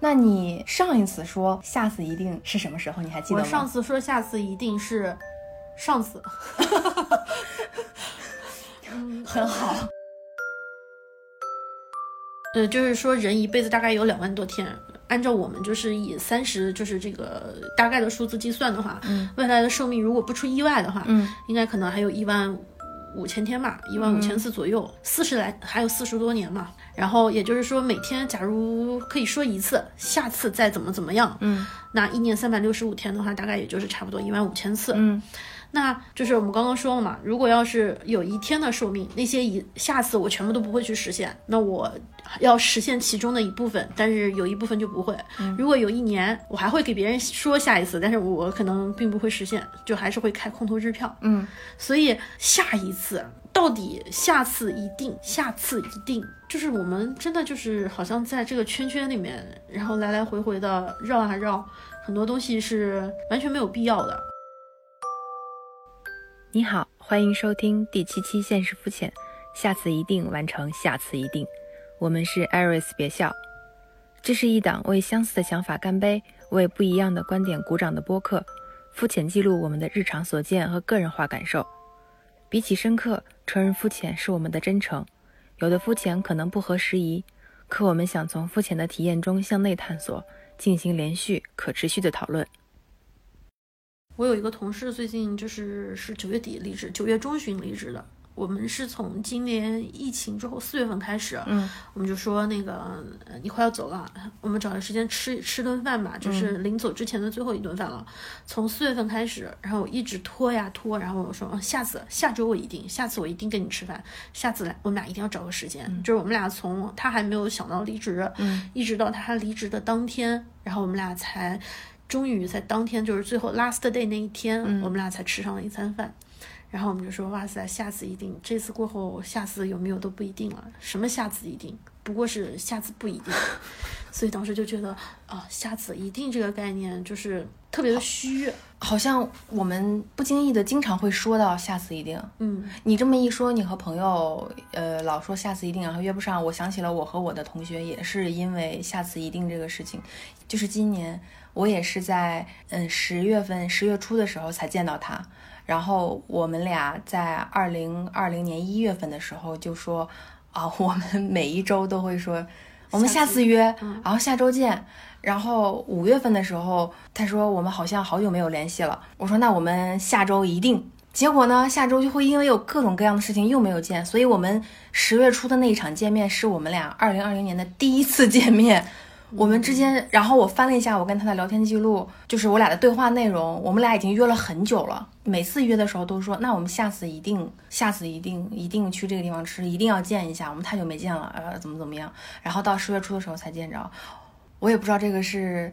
那你上一次说下次一定是什么时候？你还记得吗？我上次说下次一定是上次，很好。呃，就是说人一辈子大概有两万多天，按照我们就是以三十就是这个大概的数字计算的话，嗯未来的寿命如果不出意外的话，嗯应该可能还有一万五千天嘛，一万五千次左右，四十来还有四十多年嘛。然后也就是说，每天假如可以说一次，下次再怎么怎么样，嗯那一年三百六十五天的话，大概也就是差不多一万五千次。嗯那就是我们刚刚说了嘛，如果要是有一天的寿命，那些一下次我全部都不会去实现，那我要实现其中的一部分，但是有一部分就不会。如果有一年我还会给别人说下一次，但是我可能并不会实现，就还是会开空头支票。嗯，所以下一次到底下次一定，下次一定，就是我们真的就是好像在这个圈圈里面，然后来来回回的绕啊绕，很多东西是完全没有必要的。你好，欢迎收听第七期《现实肤浅》，下次一定完成，下次一定。我们是 Iris，别笑。这是一档为相似的想法干杯，为不一样的观点鼓掌的播客，肤浅记录我们的日常所见和个人化感受。比起深刻，承认肤浅是我们的真诚。有的肤浅可能不合时宜，可我们想从肤浅的体验中向内探索，进行连续可持续的讨论。我有一个同事，最近就是是九月底离职，九月中旬离职的。我们是从今年疫情之后四月份开始，嗯，我们就说那个呃你快要走了，我们找个时间吃吃顿饭吧，就是临走之前的最后一顿饭了。从四月份开始，然后我一直拖呀拖，然后我说、嗯下次下周我一定，下次我一定跟你吃饭，下次来我们俩一定要找个时间。就是我们俩从他还没有想到离职，嗯，一直到他离职的当天，然后我们俩才终于在当天，就是最后 last day 那一天，我们俩才吃上了一餐饭。然后我们就说，哇塞，下次一定，这次过后，下次有没有都不一定了。什么下次一定，不过是下次不一定。所以当时就觉得啊，下次一定这个概念就是特别的虚。好像我们不经意的经常会说到下次一定。嗯，你这么一说，你和朋友呃老说下次一定，然后约不上，我想起了我和我的同学也是因为下次一定这个事情，就是今年我也是在嗯十月份十月初的时候才见到他，然后我们俩在二零二零年一月份的时候就说啊，我们每一周都会说我们下次约，然后下周见。然后五月份的时候，他说我们好像好久没有联系了。我说那我们下周一定。结果呢，下周就会因为有各种各样的事情又没有见，所以我们十月初的那一场见面是我们俩二零二零年的第一次见面。我们之间，然后我翻了一下我跟他的聊天记录，就是我俩的对话内容，我们俩已经约了很久了。每次约的时候都说，那我们下次一定，下次一定，一定去这个地方吃，一定要见一下。我们太久没见了，呃，怎么怎么样？然后到十月初的时候才见着，我也不知道这个是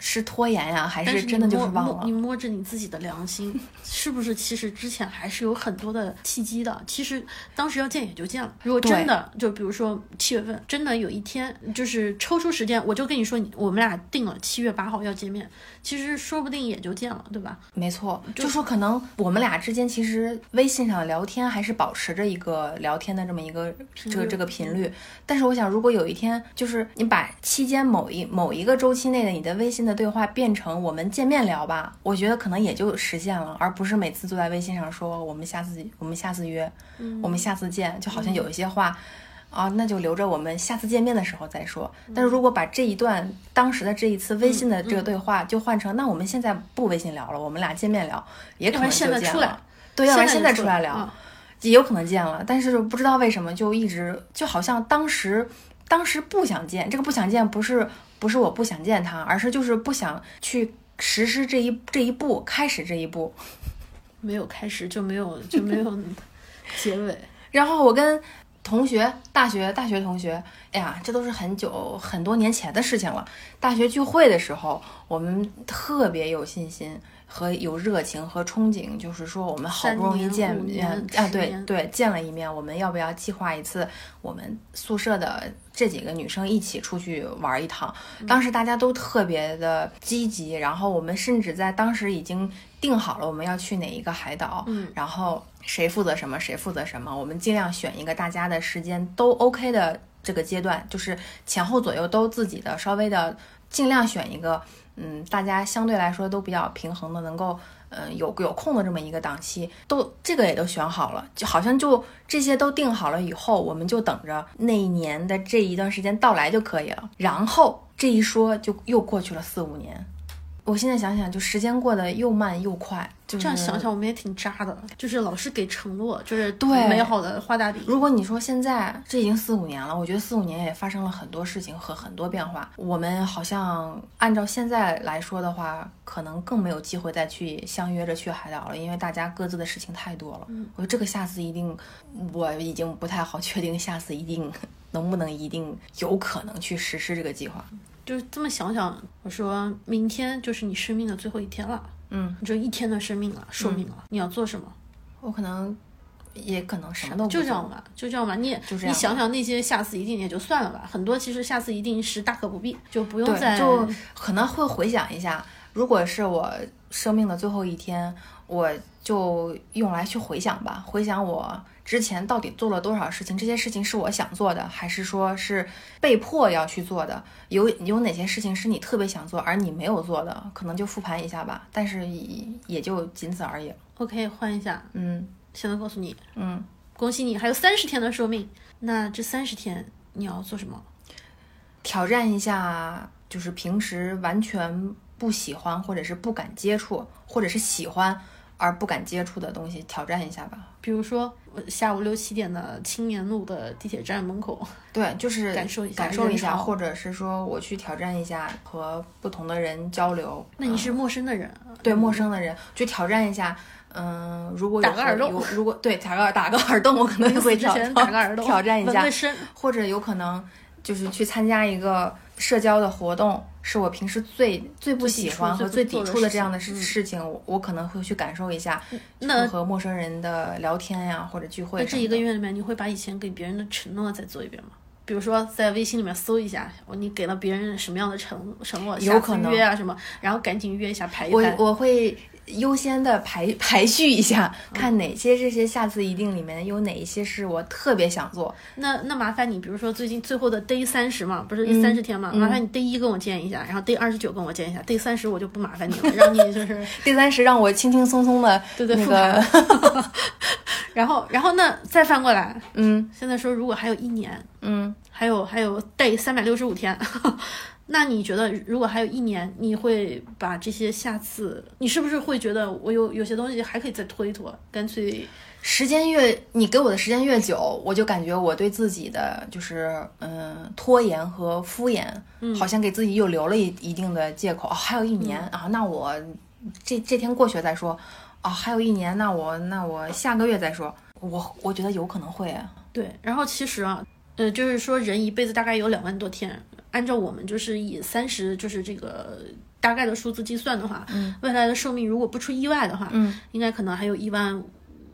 是拖延呀，还是真的就是摸忘了摸你。摸着你自己的良心，是不是？其实之前还是有很多的契机的。其实当时要见也就见了。如果真的，就比如说七月份，真的有一天就是抽出时间，我就跟你说，我们俩定了七月八号要见面，其实说不定也就见了，对吧？没错，就说可能我们俩之间其实微信上聊天还是保持着一个聊天的这么一个这个这个频率，但是我想，如果有一天就是你把期间某一某一个周期内的你的微信的对话变成我们见面聊吧，我觉得可能也就实现了，而不是每次坐在微信上说我们下次我们下次约，我们下次见，就好像有一些话。啊，那就留着我们下次见面的时候再说。但是如果把这一段当时的这一次微信的这个对话就换成，那我们现在不微信聊了，我们俩见面聊，也可能就要不然现在出来见了。对，要不然现在出来聊，嗯也有可能见了。但是不知道为什么就一直就好像当时当时不想见，这个不想见不是不是我不想见他，而是就是不想去实施这一这一步，开始这一步。没有开始就没有就没有 结尾。然后我跟同学，大学大学同学，哎呀，这都是很久很多年前的事情了。大学聚会的时候，我们特别有信心和有热情和憧憬，就是说我们好不容易见面年啊，对对，见了一面，我们要不要计划一次我们宿舍的这几个女生一起出去玩一趟？当时大家都特别的积极，然后我们甚至在当时已经定好了我们要去哪一个海岛，嗯然后谁负责什么，谁负责什么，我们尽量选一个大家的时间都 OK 的这个阶段，就是前后左右都自己的稍微的尽量选一个，嗯，大家相对来说都比较平衡的，能够。嗯，有有空的这么一个档期，都这个也都选好了，就好像就这些都定好了以后，我们就等着那一年的这一段时间到来就可以了。然后这一说就又过去了四五年。我现在想想，就时间过得又慢又快。就这样想想，我们也挺渣的，就是老是给承诺，就是对美好的画大饼。如果你说现在这已经四五年了，我觉得四五年也发生了很多事情和很多变化。我们好像按照现在来说的话，可能更没有机会再去相约着去海岛了，因为大家各自的事情太多了。我觉得这个下次一定，我已经不太好确定下次一定能不能一定有可能去实施这个计划。就是这么想想，我说明天就是你生命的最后一天了，嗯，你就一天的生命了，寿命了，你要做什么？我可能也可能什么都不就这样吧，就这样吧。你就这样你想想那些下次一定也就算了吧，很多其实下次一定是大可不必，就不用再，就可能会回想一下，如果是我生命的最后一天，我就用来去回想吧，回想我之前到底做了多少事情，这些事情是我想做的，还是说是被迫要去做的？有有哪些事情是你特别想做而你没有做的？可能就复盘一下吧，但是也也就仅此而已。OK 换一下。嗯现在告诉你，嗯，恭喜你还有三十天的寿命，那这三十天你要做什么？挑战一下，就是平时完全不喜欢或者是不敢接触，或者是喜欢而不敢接触的东西，挑战一下吧。比如说我下午六七点的青年路的地铁站门口，对，就是感受一下感受一下，或者是说我去挑战一下和不同的人交流。那你是陌生的人，对陌生的人去挑战一下。嗯，如果有打个耳洞有如果对打个打个耳洞，我可能会之挑前打个耳洞，挑战一下。或者有可能就是去参加一个社交的活动，是我平时最最不喜欢和最抵触的这样的事嗯事情，我我可能会去感受一下，那和陌生人的聊天呀，或者聚会那这。一个月里面，你会把以前给别人的承诺再做一遍吗？比如说在微信里面搜一下，我你给了别人什么样的承承诺，下次有可能约啊什么，然后赶紧约一下排一我排。我会优先的排 排序一下，看哪些这些下次一定里面有哪一些是我特别想做。那那麻烦你，比如说最近最后的 day 三十嘛，不是嗯三十天嘛，麻烦你 day 一跟我见一下，然后 day 二十九跟我见一下，day 三十我就不麻烦你了，让你就是 day 三十让我轻轻松松的对对复那个，然后然后那再翻过来，嗯。现在说如果还有一年，嗯，还有还有 day 三百六十五天，那你觉得如果还有一年，你会把这些下次，你是不是会觉得我有有些东西还可以再拖一拖，干脆时间越你给我的时间越久，我就感觉我对自己的就是嗯拖延和敷衍，好像给自己又留了一一定的借口。哦，还有一年、啊，那我这这天过去再说。哦，还有一年，那我那我下个月再说。我我觉得有可能会啊。对，然后其实啊，呃，就是说人一辈子大概有两万多天，按照我们就是以三十就是这个大概的数字计算的话，嗯未来的寿命如果不出意外的话，嗯，应该可能还有一万。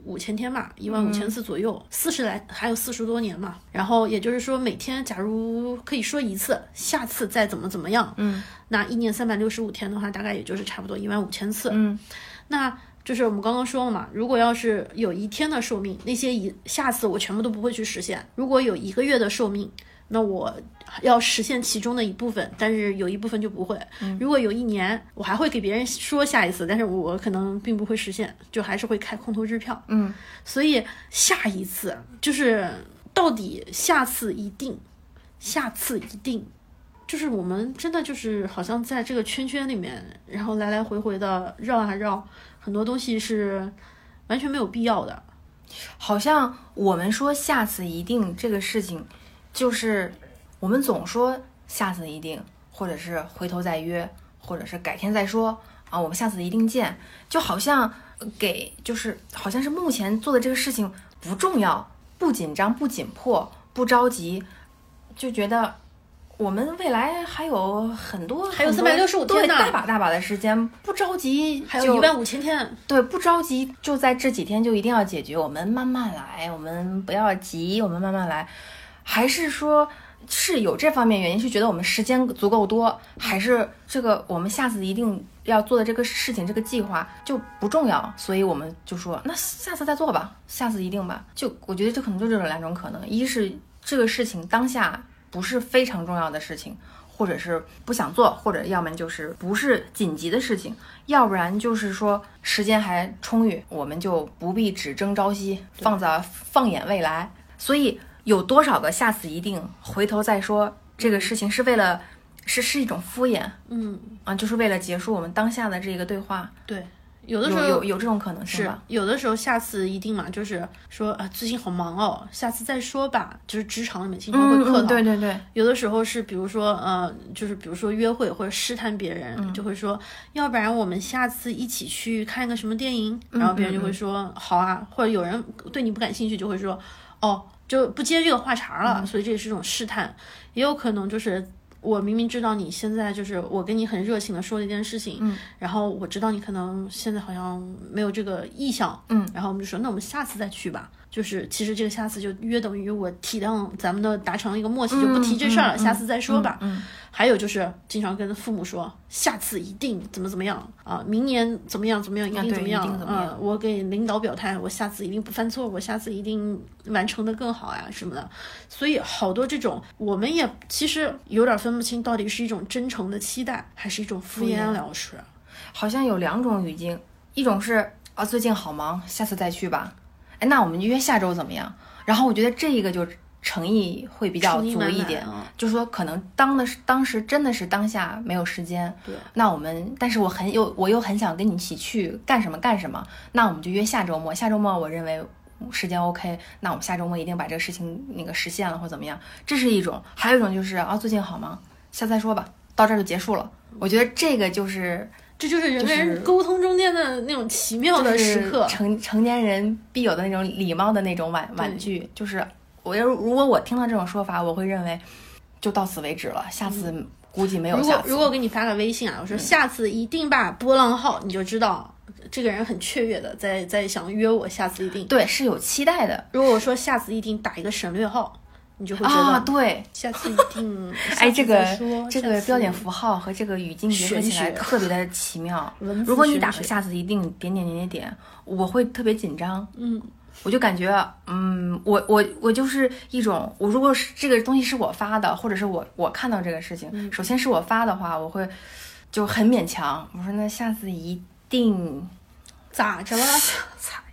五千天吧，一万五千次左右，四十来还有四十多年嘛。然后也就是说，每天假如可以说一次，下次再怎么怎么样，嗯，那一年三百六十五天的话，大概也就是差不多一万五千次。嗯，那就是我们刚刚说了嘛，如果要是有一天的寿命，那些一下次我全部都不会去实现。如果有一个月的寿命，那我要实现其中的一部分，但是有一部分就不会。如果有一年，我还会给别人说下一次，但是我可能并不会实现，就还是会开空头支票。嗯，所以下一次就是到底下次一定，下次一定。就是我们真的就是好像在这个圈圈里面，然后来来回回的绕啊绕，很多东西是完全没有必要的。好像我们说下次一定这个事情，就是我们总说下次一定，或者是回头再约，或者是改天再说啊，我们下次一定见，就好像给就是好像是目前做的这个事情不重要、不紧张、不紧迫、不着急，就觉得。我们未来还有很多，还有三百六十五天呢大把大把的时间，不着急，还有一万五千天，对，不着急，就在这几天就一定要解决。我们慢慢来，我们不要急，我们慢慢来。还是说，是有这方面原因，是觉得我们时间足够多，还是这个我们下次一定要做的这个事情，这个计划就不重要，所以我们就说，那下次再做吧，下次一定吧。就我觉得这可能就这种两种可能，一是这个事情当下不是非常重要的事情，或者是不想做，或者要么就是不是紧急的事情，要不然就是说时间还充裕，我们就不必只争朝夕，放在放眼未来。所以有多少个下次一定回头再说这个事情，是为了是是一种敷衍，嗯啊，就是为了结束我们当下的这个对话。对。有的时候有有这种可能性是吧？有的时候，下次一定嘛，就是说啊，最近好忙哦，下次再说吧。就是职场里面经常会客套。嗯对对对，有的时候是，比如说，呃，就是比如说约会或者试探别人，嗯就会说，要不然我们下次一起去看个什么电影，嗯然后别人就会说好啊，或者有人对你不感兴趣，就会说哦，就不接这个话茬了。嗯所以这也是一种试探，也有可能就是。我明明知道你现在就是我跟你很热情的说了一件事情，嗯，然后我知道你可能现在好像没有这个意向，嗯，然后我们就说那我们下次再去吧。就是其实这个下次就约等于我体谅咱们的达成了一个默契，就不提这事儿了，下次再说吧。嗯，还有就是经常跟父母说，下次一定怎么怎么样啊，明年怎么样怎么样，一定怎么样我给领导表态，我下次一定不犯错，我下次一定完成的更好呀什么的。所以好多这种，我们也其实有点分不清，到底是一种真诚的期待，还是一种敷衍了事。好像有两种语境，一种是啊最近好忙，下次再去吧。哎，那我们约下周怎么样？然后我觉得这一个就诚意会比较足一点，满啊就是说可能当的是当时真的是当下没有时间，对，那我们但是我很有我又很想跟你一起去干什么干什么，那我们就约下周末。下周末我认为时间 OK，那我们下周末一定把这个事情那个实现了或怎么样，这是一种。还有一种就是啊最近好忙，下次再说吧，到这儿就结束了。我觉得这个就是这就是人跟人沟通中间的那种奇妙的时刻。成成年人必有的那种礼貌的那种婉婉拒，就是我要如果我听到这种说法，我会认为就到此为止了，下次估计没有如果下次。如果我给你发个微信啊，我说下次一定把波浪号，你就知道这个人很雀跃的在在想约我，下次一定。对是有期待的如果我说下次一定打一个省略号，你就会觉得、啊，对，下次一定。哎，这个这个标点符号和这个语境结合起来特别的奇妙。如果你打个下次一定点点点点点，我会特别紧张。嗯，我就感觉，嗯，我我我就是一种，我如果是这个东西是我发的，或者是我我看到这个事情，嗯首先是我发的话，我会就很勉强。我说那下次一定咋着了？才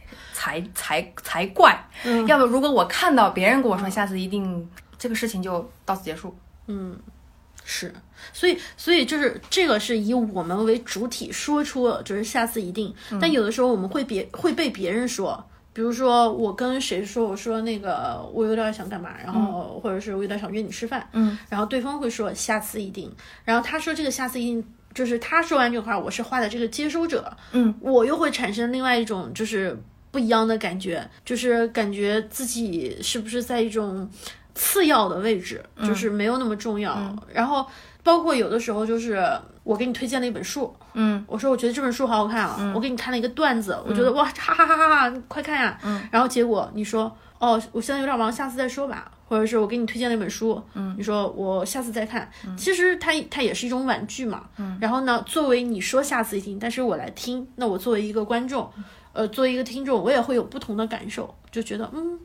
才才才怪，嗯要不如果我看到别人跟我说下次一定，这个事情就到此结束。嗯，是，所以所以就是这个是以我们为主体说出，就是下次一定。嗯但有的时候我们会别会被别人说，比如说我跟谁说，我说那个我有点想干嘛，然后、或者是我有点想约你吃饭，嗯，然后对方会说下次一定，然后他说这个下次一定。就是他说完这个话，我是话的这个接收者，嗯，我又会产生另外一种就是不一样的感觉，就是感觉自己是不是在一种次要的位置，嗯就是没有那么重要。然后包括有的时候就是我给你推荐了一本书，嗯，我说我觉得这本书好好看啊，我给你看了一个段子，我觉得哇哈哈哈哈哈，快看呀、嗯，然后结果你说哦，我现在有点忙，下次再说吧。或者是我给你推荐了一本书，嗯，你说我下次再看，其实它它也是一种婉拒嘛，嗯，然后呢，作为你说下次一定，但是我来听，那我作为一个观众，呃，作为一个听众，我也会有不同的感受，就觉得嗯，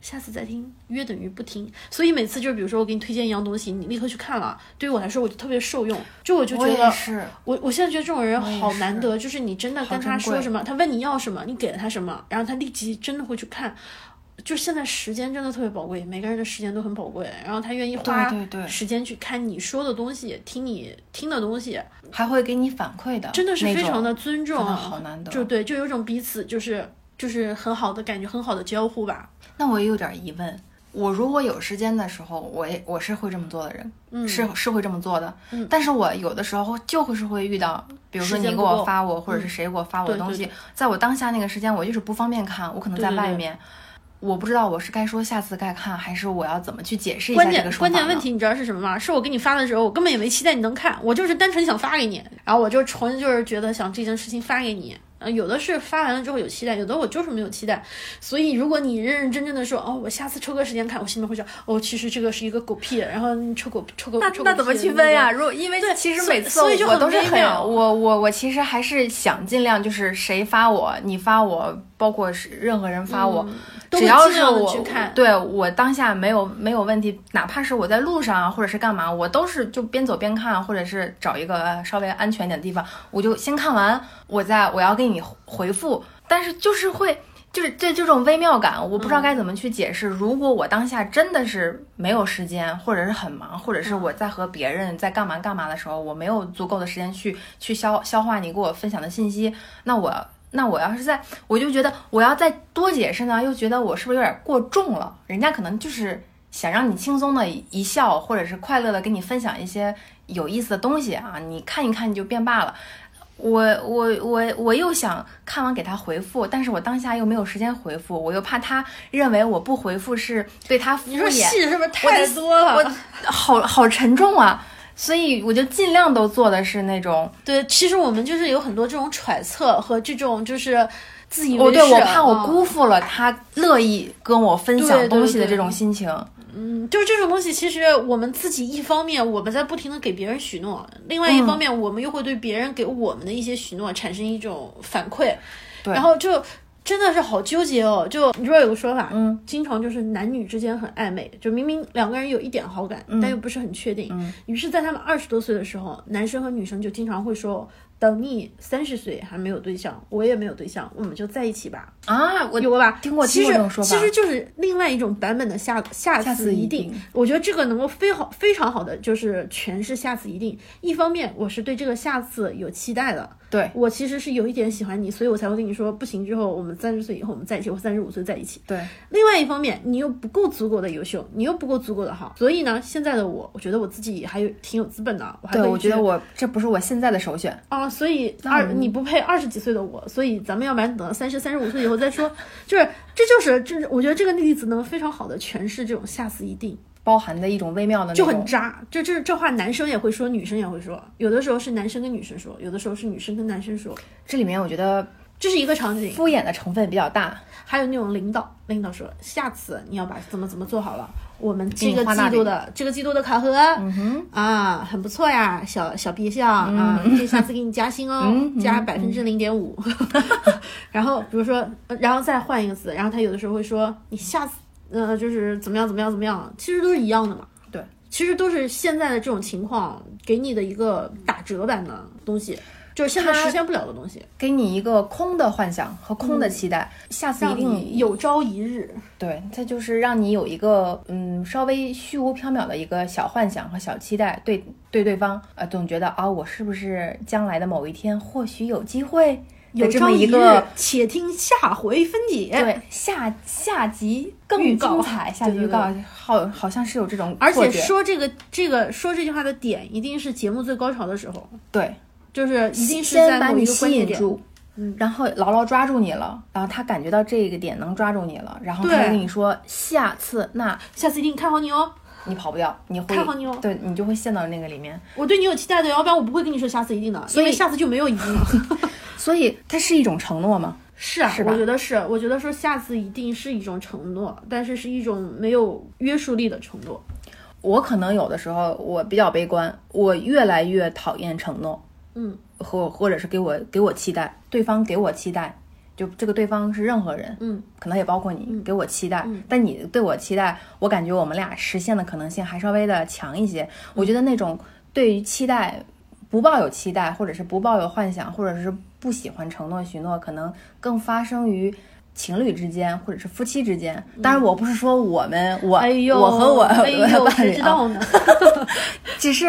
下次再听，约等于不听，所以每次就是比如说我给你推荐一样东西，你立刻去看了，对于我来说我就特别受用，就我就觉得也是，我我现在觉得这种人好难得，就是你真的跟他说什么，他问你要什么，你给了他什么，然后他立即真的会去看。就现在时间真的特别宝贵，每个人的时间都很宝贵，然后他愿意花时间去看你说的东西，听你听的东西，还会给你反馈的，真的是非常的尊重好难得。就对，就有种彼此就是就是很好的感觉，很好的交互吧。那我也有点疑问，我如果有时间的时候，我也我是会这么做的人，嗯是是会这么做的。嗯但是我有的时候就会是会遇到，比如说你给我发我，或者是谁给我发我的对对东西，在我当下那个时间，我就是不方便看，我可能在外面。我不知道我是该说下次该看，还是我要怎么去解释一下关键这个关键问题你知道是什么吗？是我给你发的时候，我根本也没期待你能看，我就是单纯想发给你，然后我就纯就是觉得想这件事情发给你。呃，有的是发完了之后有期待，有的我就是没有期待。所以如果你认认真真的说，哦，我下次抽个时间看，我心里会想，哦，其实这个是一个狗屁，然后你抽狗抽狗那抽狗那怎么区分呀？那个如果因为其实每次我都是很我我我其实还是想尽量就是谁发我，你发我包括是任何人发我，嗯只要是我去看对我当下没有没有问题，哪怕是我在路上啊，或者是干嘛，我都是就边走边看，或者是找一个呃稍微安全点的地方，我就先看完，我再我要给你回复，但是就是会。就是对这种微妙感，我不知道该怎么去解释。如果我当下真的是没有时间，或者是很忙，或者是我在和别人在干嘛干嘛的时候，我没有足够的时间去去消消化你给我分享的信息，那我那我要是在，我就觉得我要再多解释呢，又觉得我是不是有点过重了？人家可能就是想让你轻松的一笑，或者是快乐的跟你分享一些有意思的东西啊，你看一看你就变罢了。我我我我又想看完给他回复，但是我当下又没有时间回复，我又怕他认为我不回复是对他敷衍你说衍，戏是不是太多了？我好好沉重啊，所以我就尽量都做的是那种，对，其实我们就是有很多这种揣测和这种就是自以哦，为是。对我怕我嗯辜负了他乐意跟我分享东西的这种心情。嗯，就是这种东西，其实我们自己一方面我们在不停的给别人许诺，另外一嗯方面我们又会对别人给我们的一些许诺产生一种反馈，对然后就真的是好纠结哦。就你说有个说法，嗯，经常就是男女之间很暧昧，就明明两个人有一点好感，但又不是很确定，嗯于是，在他们二十多岁的时候，男生和女生就经常会说。等你三十岁还没有对象，我也没有对象，我们就在一起吧。啊，我有过吧？听过其实听过这种说法其实就是另外一种版本的下下下次一。定我觉得这个能够非好非常好的就是诠释下次一定。一方面我是对这个下次有期待的，对我其实是有一点喜欢你，所以我才会跟你说不行之后我们三十岁以后我们在一起，或三十五岁在一起。对另外一方面，你又不够足够的优秀，你又不够足够的好，所以呢，现在的我，我觉得我自己还有挺有资本的，我还对，我觉得我这不是我现在的首选。啊，所以二你不配二十几岁的我，所以咱们要不然等到三十三十五岁以后再说。就是这就是这是我觉得这个例子能非常好的诠释这种下次一定，包含的一种微妙的那就，很渣。这这这话男生也会说，女生也会说，有的时候是男生跟女生说，有的时候是女生跟男生说，这里面我觉得这是一个场景。敷衍的成分比较大。还有那种领导，领导说下次你要把怎么怎么做好了，我们这个季度的这个季度的考核，嗯哼，啊，很不错呀，小小毕校、啊，这下次给你加薪哦，嗯加百分之零点五。然后比如说，呃然后再换一个词，然后他有的时候会说你下次呃就是怎么样怎么样怎么样，其实都是一样的嘛。对，其实都是现在的这种情况给你的一个打折版的东西，就是现在实现不了的东西，给你一个空的幻想和空的期待，下次一让定你有朝一日。对，它就是让你有一个嗯稍微虚无缥缈的一个小幻想和小期待，对对对方呃总觉得啊我是不是将来的某一天或许有机会有的这么朝一个，且听下回分解。对下下集更精彩，下集预告好好像是有这种而且说这个这个说这句话的点，一定是节目最高潮的时候。对，就是一定是先把你吸。引住。嗯然后牢牢抓住你了，然后他感觉到这个点能抓住你了，然后他就跟你说下次那下次一定看好你哦，你跑不掉，你会看好对你就会陷到那个里面。我对你有期待的，要不然我不会跟你说下次一定的，所以下次就没有一定了。所以它是一种承诺吗？是啊，是我觉得是，我觉得说下次一定是一种承诺，但是是一种没有约束力的承诺。我可能有的时候我比较悲观，我越来越讨厌承诺，嗯，或或者是给我给我期待，对方给我期待，就这个对方是任何人，嗯，可能也包括你，给我期待，但你对我期待，我感觉我们俩实现的可能性还稍微的强一些。我觉得那种对于期待不抱有期待，或者是不抱有幻想，或者是不喜欢承诺许诺，可能更发生于。情侣之间，或者是夫妻之间，当然我不是说我们，我、哎呦，我和我哎呦，伴侣谁知啊道呢？只是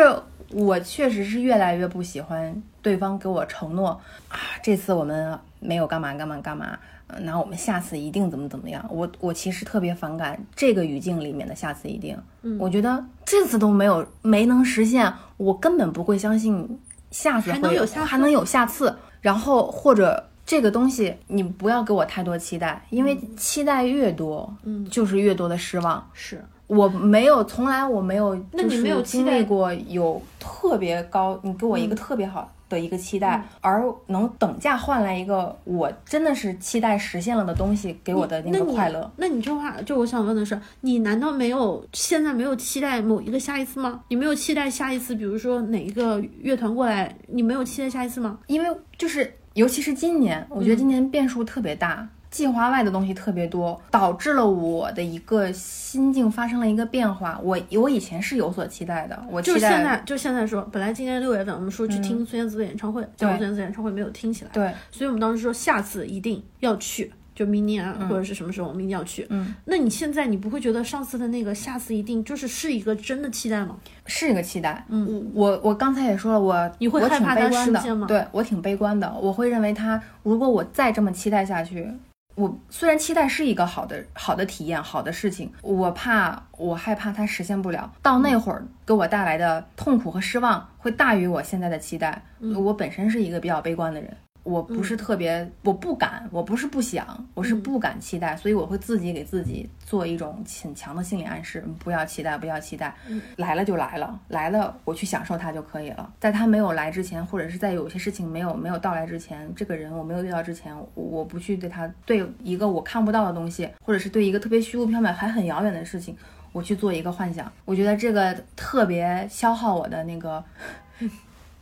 我确实是越来越不喜欢对方给我承诺啊，这次我们没有干嘛干嘛干嘛，呃那我们下次一定怎么怎么样。我我其实特别反感这个语境里面的下次一定。嗯，我觉得这次都没有没能实现，我根本不会相信下次还能有下次还能有下次。然后或者这个东西你不要给我太多期待，因为期待越多，嗯，就是越多的失望。是，我没有，从来我没有，那你就是没有期待经历过有特别高，你给我一个特别好的一个期待，而能等价换来一个我真的是期待实现了的东西给我的那个快乐。那你这话，就我想问的是，你难道没有现在没有期待某一个下一次吗？你没有期待下一次，比如说哪一个乐团过来，你没有期待下一次吗？因为就是尤其是今年，我觉得今年变数特别大。计划外的东西特别多，导致了我的一个心境发生了一个变化。我我以前是有所期待的，我就是现在，就现在说，本来今年六月份我们说去听孙燕姿的演唱会，结果孙燕姿演唱会没有听起来，对所以我们当时说下次一定要去，就明年啊或者是什么时候我们一定要去。嗯，那你现在你不会觉得上次的那个下次一定就是是一个真的期待吗？是一个期待。嗯，我我刚才也说了，我你会我挺害怕它悲观的实现吗对我挺悲观的，我会认为他如果我再这么期待下去。我虽然期待是一个好的好的体验，好的事情，我怕我害怕它实现不了，到那会儿给我带来的痛苦和失望会大于我现在的期待。我本身是一个比较悲观的人，我不是特别，我不敢，我不是不想，我是不敢期待，所以我会自己给自己做一种很强的心理暗示，不要期待，不要期待，来了就来了，来了我去享受它就可以了。在它没有来之前，或者是在有些事情没有没有到来之前，这个人我没有遇到之前，我我不去对他对一个我看不到的东西，或者是对一个特别虚无缥缈还很遥远的事情，我去做一个幻想，我觉得这个特别消耗我的那个。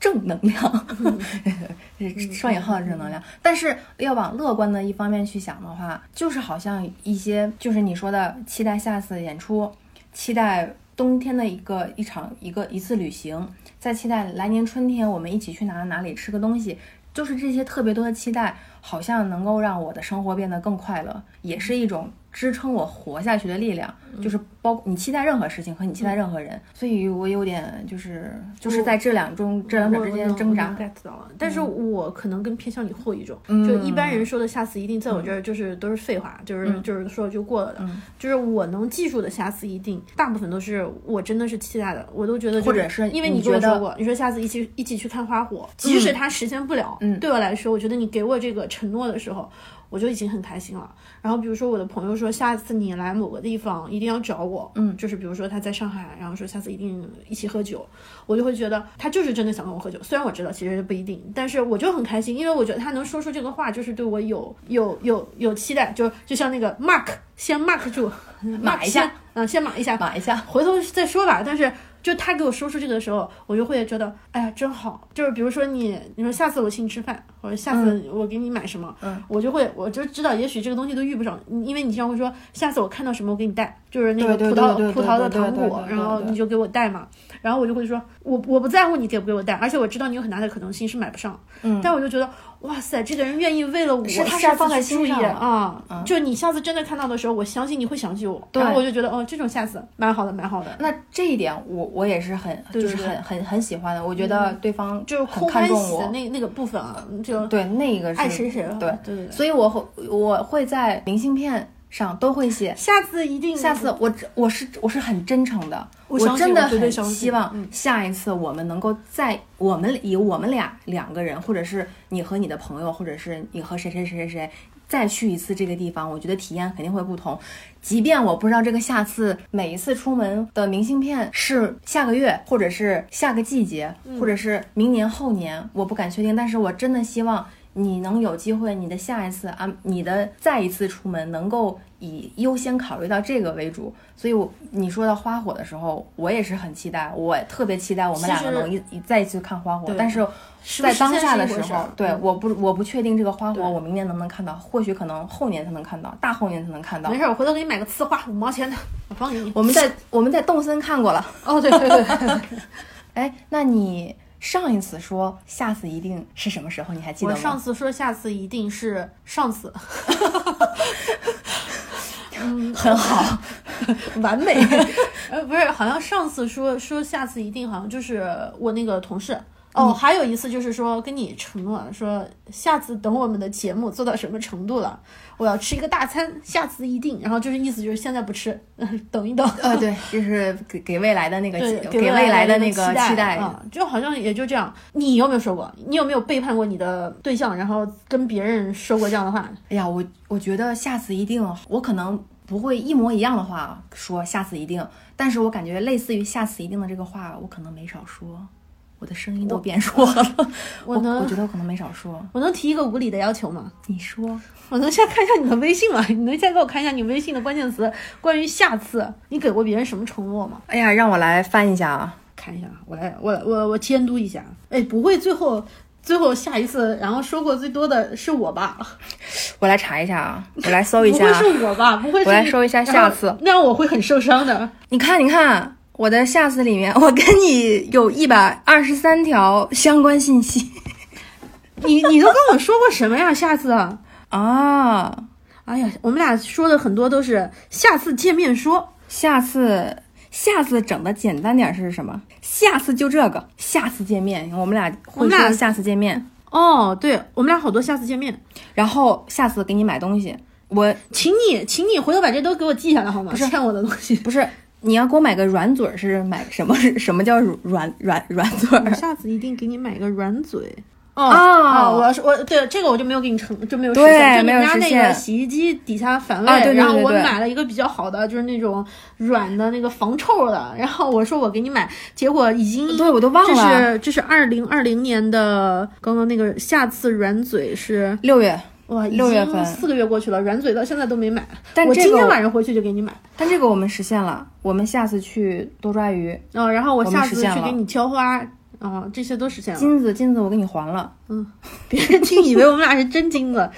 正能量，双引号的正能量。但是要往乐观的一方面去想的话，就是好像一些，就是你说的期待下次演出，期待冬天的一个一场一个一次旅行，再期待来年春天我们一起去哪哪里吃个东西，就是这些特别多的期待，好像能够让我的生活变得更快乐，也是一种支撑我活下去的力量。就是包你期待任何事情和你期待任何人，所以我有点就是就是在这两中这两者之间挣扎。get 到了，但是我可能更偏向你后一种，嗯。就一般人说的下次一定，在我这儿就是都是废话，就是嗯。就是说就过了的，就是我能记住的下次一定，大部分都是我真的是期待的，我都觉得就或者是因为你觉得跟我说过，你说下次一起一起去看花火，即使它实现不了，嗯。对我来说，我觉得你给我这个承诺的时候。我就已经很开心了。然后比如说我的朋友说，下次你来某个地方一定要找我，嗯就是比如说他在上海，然后说下次一定一起喝酒，我就会觉得他就是真的想跟我喝酒。虽然我知道其实不一定，但是我就很开心，因为我觉得他能说出这个话，就是对我有有有有期待，就就像那个 mark 先 mark 住，码一下，嗯，先码一下，码一下。回头再说吧。但是就他给我说出这个的时候，我就会觉得，哎呀，真好。就是比如说你，你说下次我请你吃饭，或者下次我给你买什么，嗯，我就会，我就知道，也许这个东西都遇不上，因为你经常会说，下次我看到什么我给你带，就是那个葡萄葡萄的糖果，然后你就给我带嘛。然后我就会说，我我不在乎你给不给我带，而且我知道你有很大的可能性是买不上，嗯但我就觉得，哇塞，这个人愿意为了我是他是放在心上的啊，嗯就你下次真的看到的时候，我相信你会想起我，对然后我就觉得，哦，这种下次蛮好的，蛮好的。那这一点我我也是很就是很很很喜欢的，我觉得对方就是很空欢看重我，喜的那那个部分啊，就对那个是爱谁谁了。对对对对。所以我会我会在明信片上都会写。下次一定，下次我只我是我是很真诚的，我真的很希望嗯下一次我们能够在我们以我们俩两个人，或者是你和你的朋友，或者是你和谁谁谁谁谁再去一次这个地方，我觉得体验肯定会不同。即便我不知道这个下次每一次出门的明信片是下个月，或者是下个季节，嗯或者是明年后年，我不敢确定，但是我真的希望。你能有机会，你的下一次啊，你的再一次出门能够以优先考虑到这个为主，所以我你说到花火的时候，我也是很期待，我特别期待我们两个能一一再一次看花火，但是在当下的时候对，嗯。我不我不确定这个花火我明年能不能看到，或许可能后年才能看到，大后年才能看到。没。事，我回头给你买个呲花，五毛钱的，我放给你。我们在我们在动森看过了，哦，对对对，哎，那你上一次说下次一定是什么时候？你还记得吗？我上次说下次一定是上次，很好，完美。呃，不是，好像上次说说下次一定，好像就是我那个同事。哦，还有一次就是说跟你承诺说，下次等我们的节目做到什么程度了，我要吃一个大餐，下次一定。然后就是意思就是现在不吃，等一等。呃，对，就是给给未来的那个，给未来来的那那个期待。啊、就好像也就这样。你有没有说过？你有没有背叛过你的对象，然后跟别人说过这样的话？哎呀，我我觉得下次一定，我可能不会一模一样的话说下次一定，但是我感觉类似于下次一定的这个话，我可能没少说。我的声音都变弱了，我能我觉得我可能没少说。我能提一个无理的要求吗？你说，我能先看一下你的微信吗？你能先给我看一下你微信的关键词？关于下次，你给过别人什么承诺吗？哎呀，让我来翻一下啊。看一下，我来，我我我监督一下。哎，不会最后最后下一次，然后说过最多的是我吧？我来查一下啊，我来搜一下。不会是我吧？不会。我来搜一下下次，那样我会很受伤的。你看，你看我的下次里面，我跟你有一百二十三条相关信息。你你都跟我说过什么呀？下次啊？哎呀，我们俩说的很多都是下次见面说。下次，下次整的简单点是什么？下次就这个，下次见面。我们俩会说下次见面。哦，对，我们俩好多下次见面。然后下次给你买东西，我请你，请你回头把这都给我记下来好吗？不是欠我的东西，不是你要给我买个软嘴是买什么？什么叫软软软嘴？我下次一定给你买个软嘴。哦哦，我我对这个我就没有给你成就没有实现，就你们家那个洗衣机底下反味，然后我买了一个比较好的，就是那种软的那个防臭的，然后我说我给你买，结果已经对我都忘了，这是这是二零二零年的刚刚那个下次软嘴是六月哇，六月份四个月过去了，软嘴到现在都没买，但我今天晚上回去就给你买，但这个我们实现了，我们下次去多抓鱼，嗯，然后我下次去给你挑花。哦，这些都实现了。金子，金子，我给你还了。嗯，别人听以为我们俩是真金子。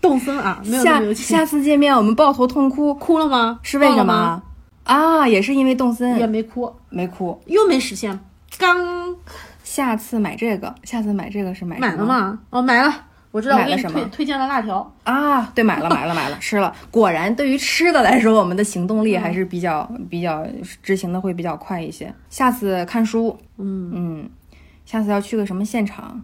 动森啊，没有下下次见面我们抱头痛哭，哭了吗？是为什么？啊，也是因为动森。也没哭，没哭，又没实现。刚下次买这个，下次买这个是买买了吗？哦，买了。我知道买了什么？推荐了辣条啊，对，买了买了买了，吃 了。果然，对于吃的来说，我们的行动力还是比较比较执行的会比较快一些。下次看书，嗯嗯。下次要去个什么现场？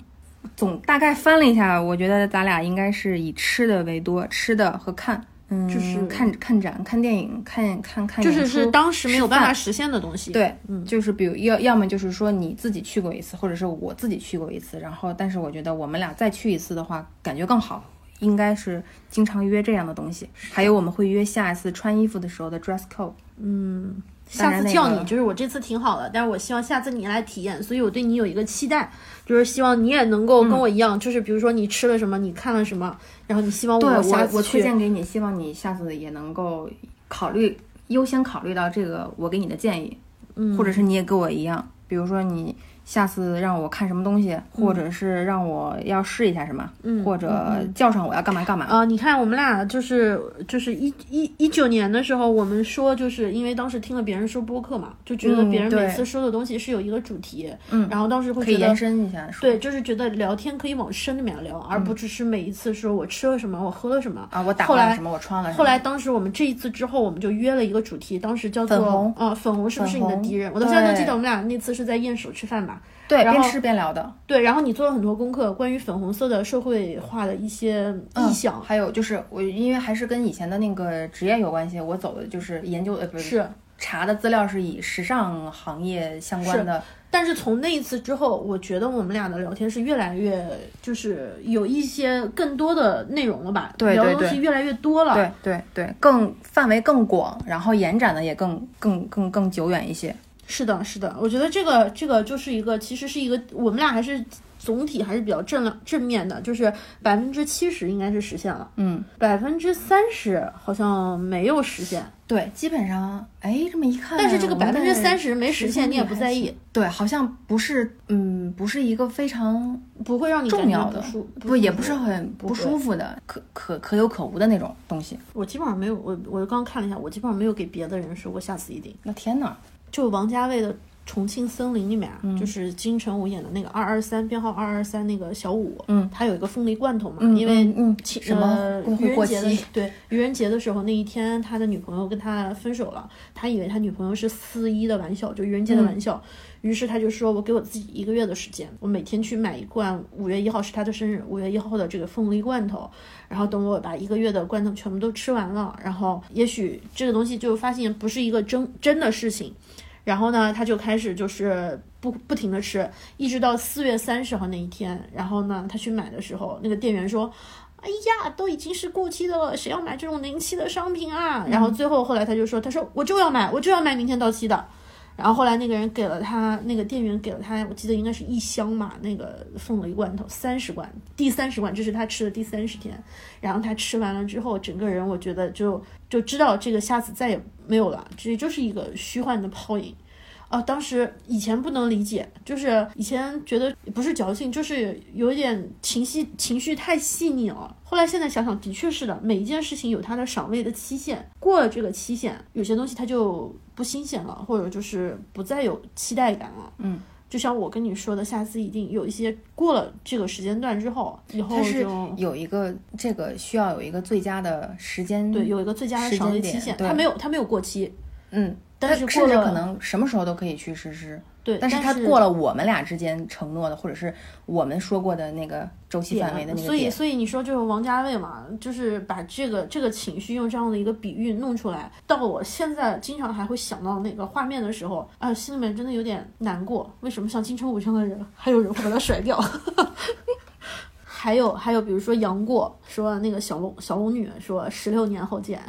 总大概翻了一下，我觉得咱俩应该是以吃的为多，吃的和看，嗯，就是看看展、看电影、看看看就是是当时没有办法实现的东西。对，嗯，就是比如要要么就是说你自己去过一次，或者是我自己去过一次，然后但是我觉得我们俩再去一次的话，感觉更好，应该是经常约这样的东西。还有我们会约下一次穿衣服的时候的 dress code，嗯。下次叫你，就是我这次挺好的，但是我希望下次你来体验，所以我对你有一个期待，就是希望你也能够跟我一样，就是比如说你吃了什么，你看了什么，然后你希望我下次我推荐给你，希望你下次也能够考虑优先考虑到这个我给你的建议，嗯，或者是你也跟我一样，比如说你。下次让我看什么东西，或者是让我要试一下什么，或者叫上我要干嘛干嘛。啊？你看我们俩就是就是一一一九年的时候，我们说就是因为当时听了别人说播客嘛，就觉得别人每次说的东西是有一个主题，嗯，然后当时会觉得延伸一下，对，就是觉得聊天可以往深里面聊，而不只是每一次说我吃了什么，我喝了什么。啊，我打了什么，我穿了什么。后来当时我们这一次之后，我们就约了一个主题，当时叫做粉红。啊，粉红是不是你的敌人？我到现在都记得我们俩那次是在雁首吃饭吧。对，边吃边聊的。对，然后你做了很多功课，关于粉红色的社会化的一些意向，还有就是我因为还是跟以前的那个职业有关系，我走的就是研究呃不是查的资料是以时尚行业相关的。但是从那一次之后，我觉得我们俩的聊天是越来越就是有一些更多的内容了吧？对聊的东西越来越多了。对对对，更范围更广，然后延展的也更更更更久远一些。是的，是的，我觉得这个这个就是一个，其实是一个，我们俩还是总体还是比较正正面的，就是百分之七十应该是实现了，嗯，百分之三十好像没有实现，对，基本上，哎，这么一看，但是这个百分之三十没实现，你也不在意，对，好像不是，嗯，不是一个非常不会让你重要的，不也不是很不舒服的，可可可有可无的那种东西。我基本上没有，我我刚看了一下，我基本上没有给别的人说过下次一定。那天呐！就王家卫的《重庆森林》里面啊，就是金城武演的那个二二三编号二二三那个小五，嗯，他有一个凤梨罐头嘛，因为嗯什么愚人节的对愚人节的时候那一天，他的女朋友跟他分手了，他以为他女朋友是四一的玩笑，就愚人节的玩笑，于是他就说我给我自己一个月的时间，我每天去买一罐五月一号是他的生日，五月一号的这个凤梨罐头，然后等我把一个月的罐头全部都吃完了，然后也许这个东西就发现不是一个真真的事情。然后呢，他就开始就是不不停的吃，一直到四月三十号那一天。然后呢，他去买的时候，那个店员说：“哎呀，都已经是过期的了，谁要买这种临期的商品啊？”然后最后后来他就说：“他说我就要买，我就要买明天到期的。”然后后来那个人给了他，那个店员给了他，我记得应该是一箱嘛，那个凤梨罐头三十罐，第三十罐，这是他吃的第三十天。然后他吃完了之后，整个人我觉得就就知道这个下次再也没有了，这就是一个虚幻的泡影。啊，当时以前不能理解，就是以前觉得不是矫情，就是有一点情绪情绪太细腻了。后来现在想想，的确是的，每一件事情有它的赏味的期限，过了这个期限，有些东西它就不新鲜了，或者就是不再有期待感了。嗯，就像我跟你说的，下次一定有一些过了这个时间段之后，以后它是就有一个这个需要有一个最佳的时间，对有一个最佳的赏味，期限，它没有它没有过期，嗯，但它甚至是过了可能什么时候都可以去实施。对，但是是它过了我们俩之间承诺的，或者是我们说过的那个周期范围的那个所以，点，所以你说就是王家卫嘛，就是把这个这个情绪用这样的一个比喻弄出来，到我现在经常还会想到那个画面的时候，啊，心里面真的有点难过。为什么像金城武这样的人，还有人会把他甩掉？还有还有，比如说杨过说那个小龙小龙女说十六年后见，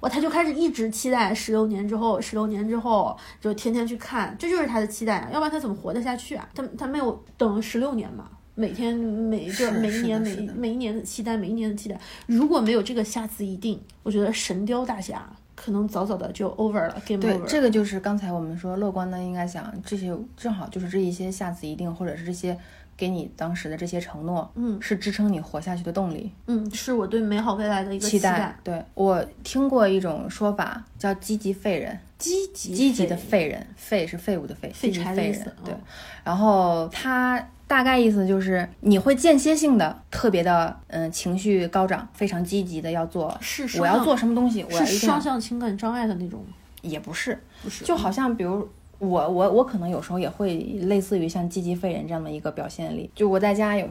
哇，他就开始一直期待十六年之后，十六年之后就天天去看，这就是他的期待啊，要不然他怎么活得下去啊？他他没有等十六年嘛，每天每就是每一年每每一年的期待，每一年的期待，如果没有这个下次一定，我觉得《神雕大侠》可能早早的就 over 了，game over。，这个就是刚才我们说乐观的，应该想这些正好就是这一些下次一定，或者是这些给你当时的这些承诺，嗯是支撑你活下去的动力。嗯，是我对美好未来的一个期待。对我听过一种说法叫积极废人，积极积极的废废人，废是废物的废，废柴的意思废人。对嗯，然后他大概意思就是你会间歇性的特别的嗯情绪高涨，非常积极的要做，是我要做什么东西，我要是双向情感障碍的那种，也不是，不是？就好像比如我我我可能有时候也会类似于像积极废人这样的一个表现力，就我在家有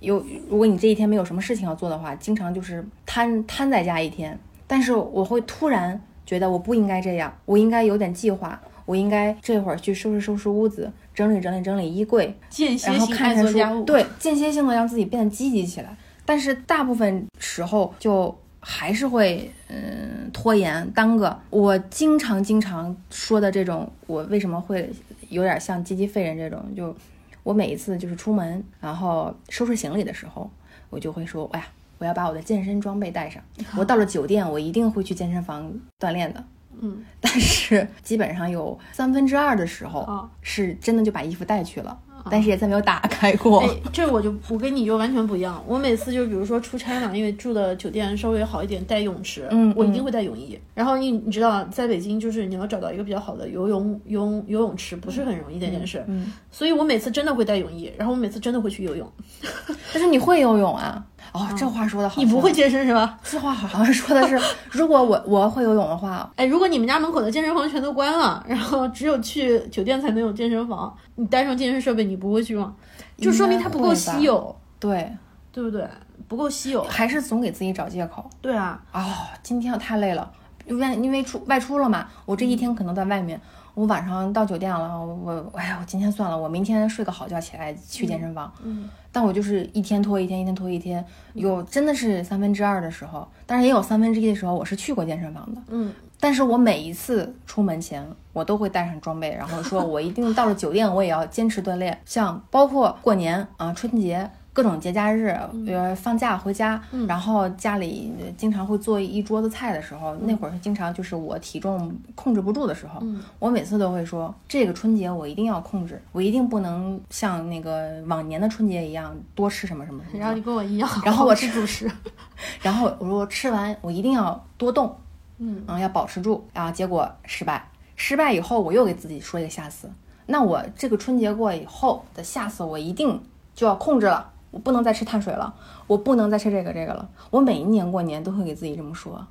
有，如果你这一天没有什么事情要做的话，经常就是瘫瘫在家一天，但是我会突然觉得我不应该这样，我应该有点计划。我应该这会儿去收拾收拾屋子，整理整理整理衣柜，间歇然后性看看书爱做家务，，对，间歇性的让自己变得积极起来。但是大部分时候就还是会嗯拖延耽搁。我经常经常说的这种，我为什么会有点像积极废人这种？就我每一次就是出门，然后收拾行李的时候，我就会说，哎呀，我要把我的健身装备带上。我到了酒店，我一定会去健身房锻炼的。嗯，但是基本上有三分之二的时候啊是真的就把衣服带去了，但是也再没有打开过。哎，这我就我跟你就完全不一样。我每次就比如说出差嘛，因为住的酒店稍微好一点，带泳池，嗯我一定会带泳衣。然后你你知道，在北京就是你要找到一个比较好的游泳游泳游泳池不是很容易的一件事，嗯，所以我每次真的会带泳衣，然后我每次真的会去游泳。但是你会游泳啊？哦，这话说的好。你不会？健身是吧？这话好像说的是，如果我我会游泳的话，哎，如果你们家门口的健身房全都关了，然后只有去酒店才能有健身房，你带上健身设备，你不会去吗？就说明它不够稀有，对，对不对？不够稀有。还是总给自己找借口。对啊，哦，今天我太累了，因为因为出外出了嘛，我这一天可能在外面，我晚上到酒店了，我哎呀，我今天算了，我明天睡个好觉起来去健身房。嗯，但我就是一天拖一天，一天拖一天，有真的是三分之二的时候，但是也有三分之一的时候，我是去过健身房的。嗯，但是我每一次出门前，我都会带上装备，然后说我一定到了酒店，我也要坚持锻炼。像包括过年啊、春节各种节假日，呃，放假回家，然后家里经常会做一桌子菜的时候，那会儿经常就是我体重控制不住的时候，我每次都会说，这个春节我一定要控制，我一定不能像那个往年的春节一样多吃什么什么什么。然后你跟我一样，然后我吃主食。然后我说吃完我一定要多动，嗯。要保持住，然后结果失败，失败以后我又给自己说一个下次，那我这个春节过以后的下次我一定就要控制了，我不能再吃碳水了，我不能再吃这个这个了，我每一年过年都会给自己这么说。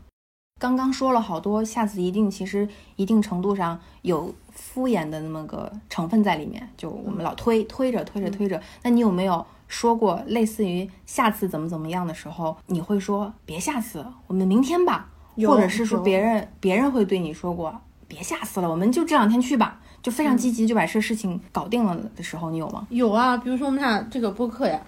刚刚说了好多，下次一定其实一定程度上有敷衍的那么个成分在里面，就我们老推推着推着推着。那你有没有说过类似于下次怎么怎么样的时候，你会说别下次，我们明天吧，或者是说别人别人会对你说过别下次了，我们就这两天去吧，就非常积极就把这事情搞定了的时候，你有吗？有啊，比如说我们俩这个播客呀，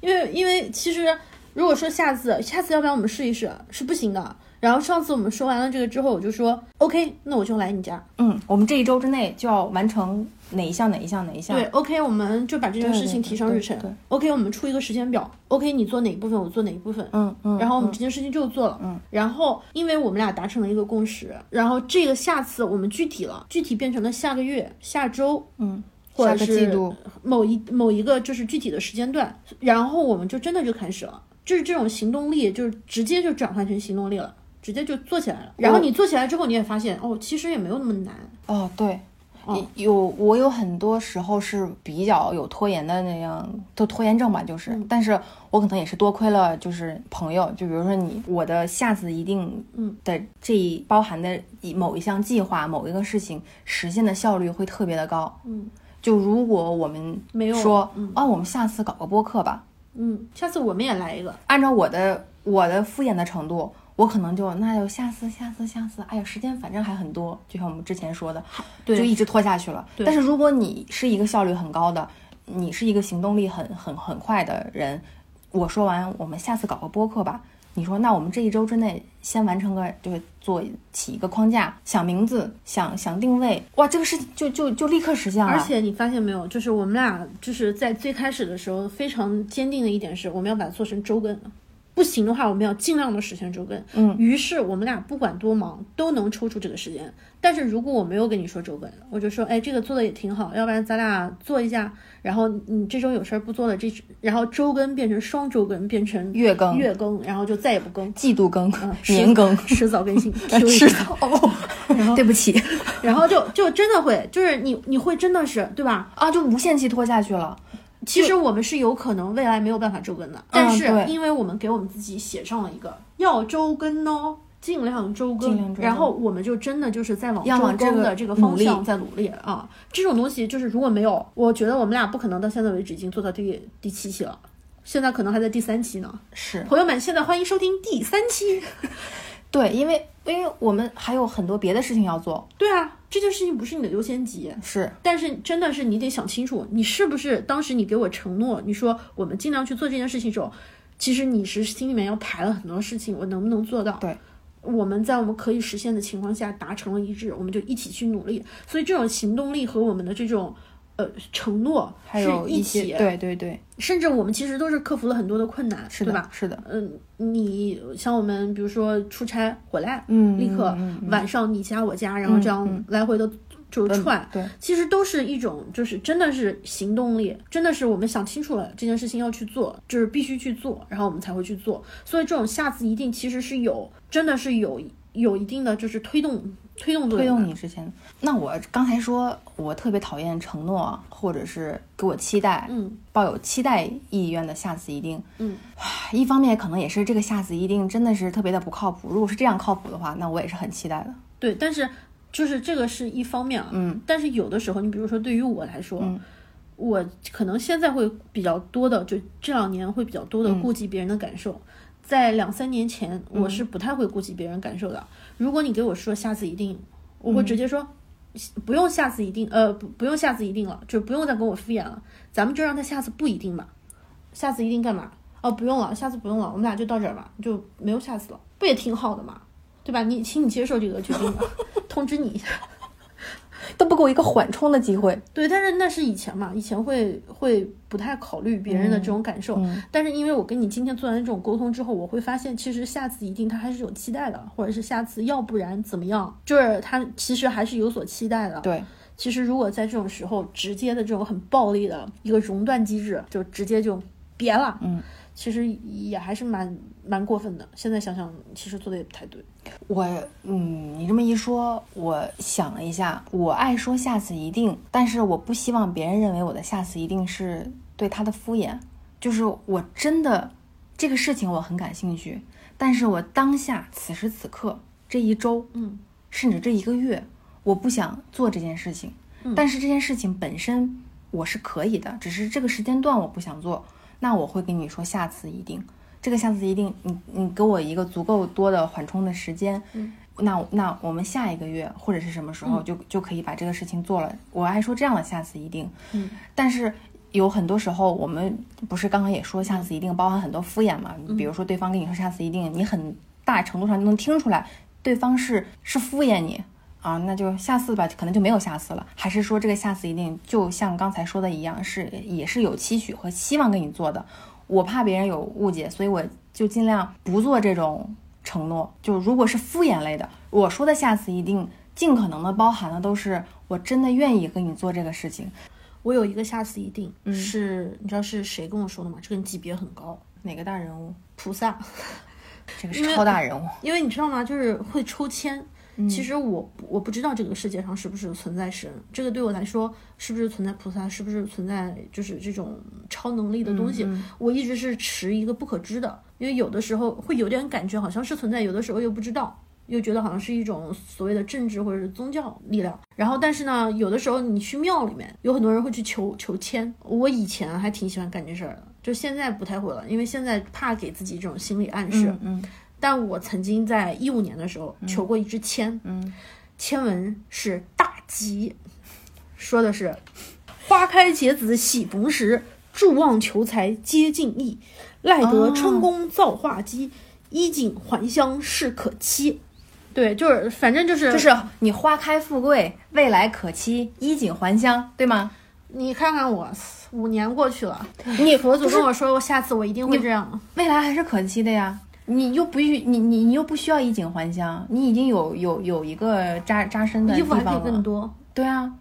因为因为其实如果说下次下次要不然我们试一试是不行的，然后上次我们说完了这个之后，我就说 OK，那我就来你家。嗯，我们这一周之内就要完成哪一项哪一项哪一项。对，OK，我们就把这件事情提上日程。OK，我们出一个时间表。OK，你做哪一部分，我做哪一部分。嗯嗯，然后我们这件事情就做了。嗯，然后因为我们俩达成了一个共识，然后这个下次我们具体了，具体变成了下个月、下周，嗯，或者是季度某一某一个就是具体的时间段，然后我们就真的就开始了，就是这种行动力，就是直接就转换成行动力了，直接就做起来了。然后你做起来之后，你也发现哦，其实也没有那么难。哦，对，嗯。有我有很多时候是比较有拖延的那样，都拖延症吧，就是，嗯。但是我可能也是多亏了就是朋友，就比如说你，我的下次一定嗯的这一包含的某一项计划，某一个事情实现的效率会特别的高。嗯。就如果我们没有。说，嗯啊，我们下次搞个播客吧，嗯，下次我们也来一个。按照我的我的敷衍的程度，我可能就那就下次下次下次，哎呀，时间反正还很多，就像我们之前说的，对就一直拖下去了。但是如果你是一个效率很高的，你是一个行动力很很很快的人，我说完我们下次搞个播客吧。你说，那我们这一周之内先完成个，就是做起一个框架，想名字，想想定位，哇，这个事情就就就立刻实现了。而且你发现没有，就是我们俩就是在最开始的时候非常坚定的一点是，我们要把它做成周更，不行的话，我们要尽量的实现周更。嗯，于是我们俩不管多忙都能抽出这个时间。但是如果我没有跟你说周更，我就说，哎，这个做的也挺好，要不然咱俩做一下。然后你这周有事儿不做了，这然后周更变成双周更，变成月更月更，然后就再也不更，季度更、嗯年更、迟早更新，迟早。对不起然后就就真的会，就是你你会真的是对吧？啊，就无限期拖下去了。其实我们是有可能未来没有办法周更的，但是因为我们给我们自己写上了一个要周更哦，尽量周更，然后我们就真的就是在往周更的这个方向在努力啊。这种东西就是如果没有，我觉得我们俩不可能到现在为止已经做到第第七期了，现在可能还在第三期呢。是朋友们，现在欢迎收听第三期。对，因为因为我们还有很多别的事情要做。对啊，这件事情不是你的优先级，是但是真的是你得想清楚，你是不是当时你给我承诺，你说我们尽量去做这件事情的时候，其实你是心里面要排了很多事情，我能不能做到？对，我们在我们可以实现的情况下达成了一致，我们就一起去努力。所以这种行动力和我们的这种呃承诺还有是一些起，对对对，甚至我们其实都是克服了很多的困难，是的对吧？是的，嗯，你像我们比如说出差回来，嗯立刻嗯嗯晚上你家我家，然后这样来回的就串，对，其实都是一种，就是真的是行动力，真的是我们想清楚了这件事情要去做，就是必须去做，然后我们才会去做。所以这种下次一定其实是有，真的是有有一定的就是推动推动推。动你之前。那我刚才说我特别讨厌承诺，或者是给我期待，嗯，抱有期待意愿的下次一定，嗯，一方面可能也是这个下次一定真的是特别的不靠谱。如果是这样靠谱的话，那我也是很期待的。对，但是就是这个是一方面啊，嗯，但是有的时候，你比如说对于我来说，嗯我可能现在会比较多的，就这两年会比较多的嗯顾及别人的感受。在两三年前，我是不太会顾及别人感受的。如果你给我说下次一定，我会直接说。不用下次一定，呃，不不用下次一定了，就不用再跟我敷衍了，咱们就让他下次不一定吧。下次一定干嘛？哦，不用了，下次不用了，我们俩就到这儿吧，就没有下次了，不也挺好的嘛，对吧？你请你接受这个决定吧，通知你一下。都不给我一个缓冲的机会。对，但是那是以前嘛，以前会会不太考虑别人的这种感受，嗯但是因为我跟你今天做完这种沟通之后，我会发现其实下次一定他还是有期待的，或者是下次要不然怎么样，就是他其实还是有所期待的。对，其实如果在这种时候直接的这种很暴力的一个熔断机制，就直接就别了，嗯，其实也还是蛮蛮过分的。现在想想，其实做的也不太对。我嗯，你这么一说，我想了一下，我爱说下次一定，但是我不希望别人认为我的下次一定是对他的敷衍，就是我真的这个事情我很感兴趣，但是我当下此时此刻这一周，嗯，甚至这一个月，我不想做这件事情，但是这件事情本身我是可以的，只是这个时间段我不想做，那我会跟你说下次一定。这个下次一定，你你给我一个足够多的缓冲的时间，嗯，那那我们下一个月或者是什么时候就、就可以把这个事情做了。我爱说这样的下次一定，嗯，但是有很多时候我们不是刚刚也说下次一定包含很多敷衍嘛？比如说对方跟你说下次一定，你很大程度上就能听出来对方是是敷衍你啊，那就下次吧，可能就没有下次了。还是说这个下次一定就像刚才说的一样，是也是有期许和希望跟你做的。我怕别人有误解，所以我就尽量不做这种承诺。就如果是敷衍类的，我说的下次一定尽可能的包含的都是我真的愿意跟你做这个事情。我有一个下次一定是，你知道是谁跟我说的吗？这个人级别很高，哪个大人物？菩萨，这个是超大人物。因为你知道吗？就是会抽签。其实我我不知道这个世界上是不是存在神，这个对我来说是不是存在菩萨，是不是存在就是这种超能力的东西，我一直是持一个不可知的。因为有的时候会有点感觉好像是存在，有的时候又不知道。又觉得好像是一种所谓的政治或者是宗教力量，然后但是呢，有的时候你去庙里面，有很多人会去求求签。我以前还挺喜欢干这事儿的，就现在不太会了，因为现在怕给自己这种心理暗示。嗯，但我曾经在一五年的时候求过一支签，嗯，签文是大吉，说的是花开结子喜逢时，祝望求财皆尽意，赖得春宫造化机，衣锦还乡是可期。对，就是反正就是就是你花开富贵，未来可期，衣锦还乡，对吗？你看看我，五年过去了，你佛祖跟我说，我下次我一定会这样，未来还是可期的呀。你又不需你你你又不需要衣锦还乡，你已经有有有一个扎扎身的衣服还可以更多，对啊。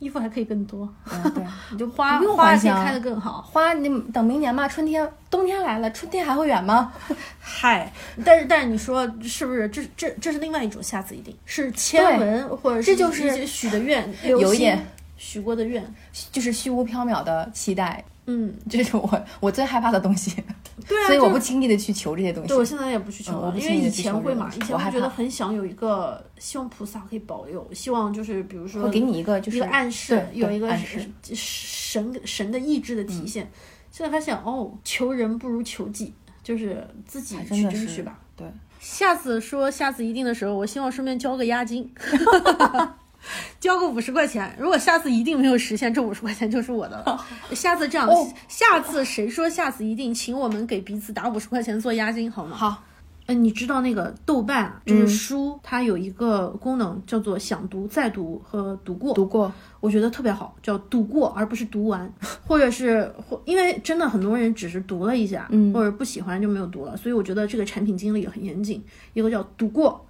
衣服还可以更多，对，你 就花花可以开的更好，花你等明年吧，春天冬天来了，春天还会远吗？嗨，但是但是你说是不是？这这这是另外一种，下次一定是签文或者这就是许的愿，有一点许过的愿，就是虚无缥缈的期待。嗯，这是我我最害怕的东西。对啊，所以我不轻易的去求这些东西。对，我现在也不去求了，因为以前会嘛，以前会觉得很想有一个，希望菩萨可以保佑，希望就是比如说给你一个就是一个暗示，有一个神神神的意志的体现。现在发现哦，求人不如求己，就是自己去争取吧。对，下次说下次一定的时候，我希望顺便交个押金。交个五十块钱，如果下次一定没有实现，这五十块钱就是我的了。下次这样，下次谁说下次一定，请我们给彼此打五十块钱做押金，好吗？好。嗯，你知道那个豆瓣就是书，它有一个功能叫做想读再读和读过。读过，我觉得特别好，叫读过而不是读完，或者是或因为真的很多人只是读了一下，嗯，或者不喜欢就没有读了，所以我觉得这个产品经理很严谨。一个叫读过。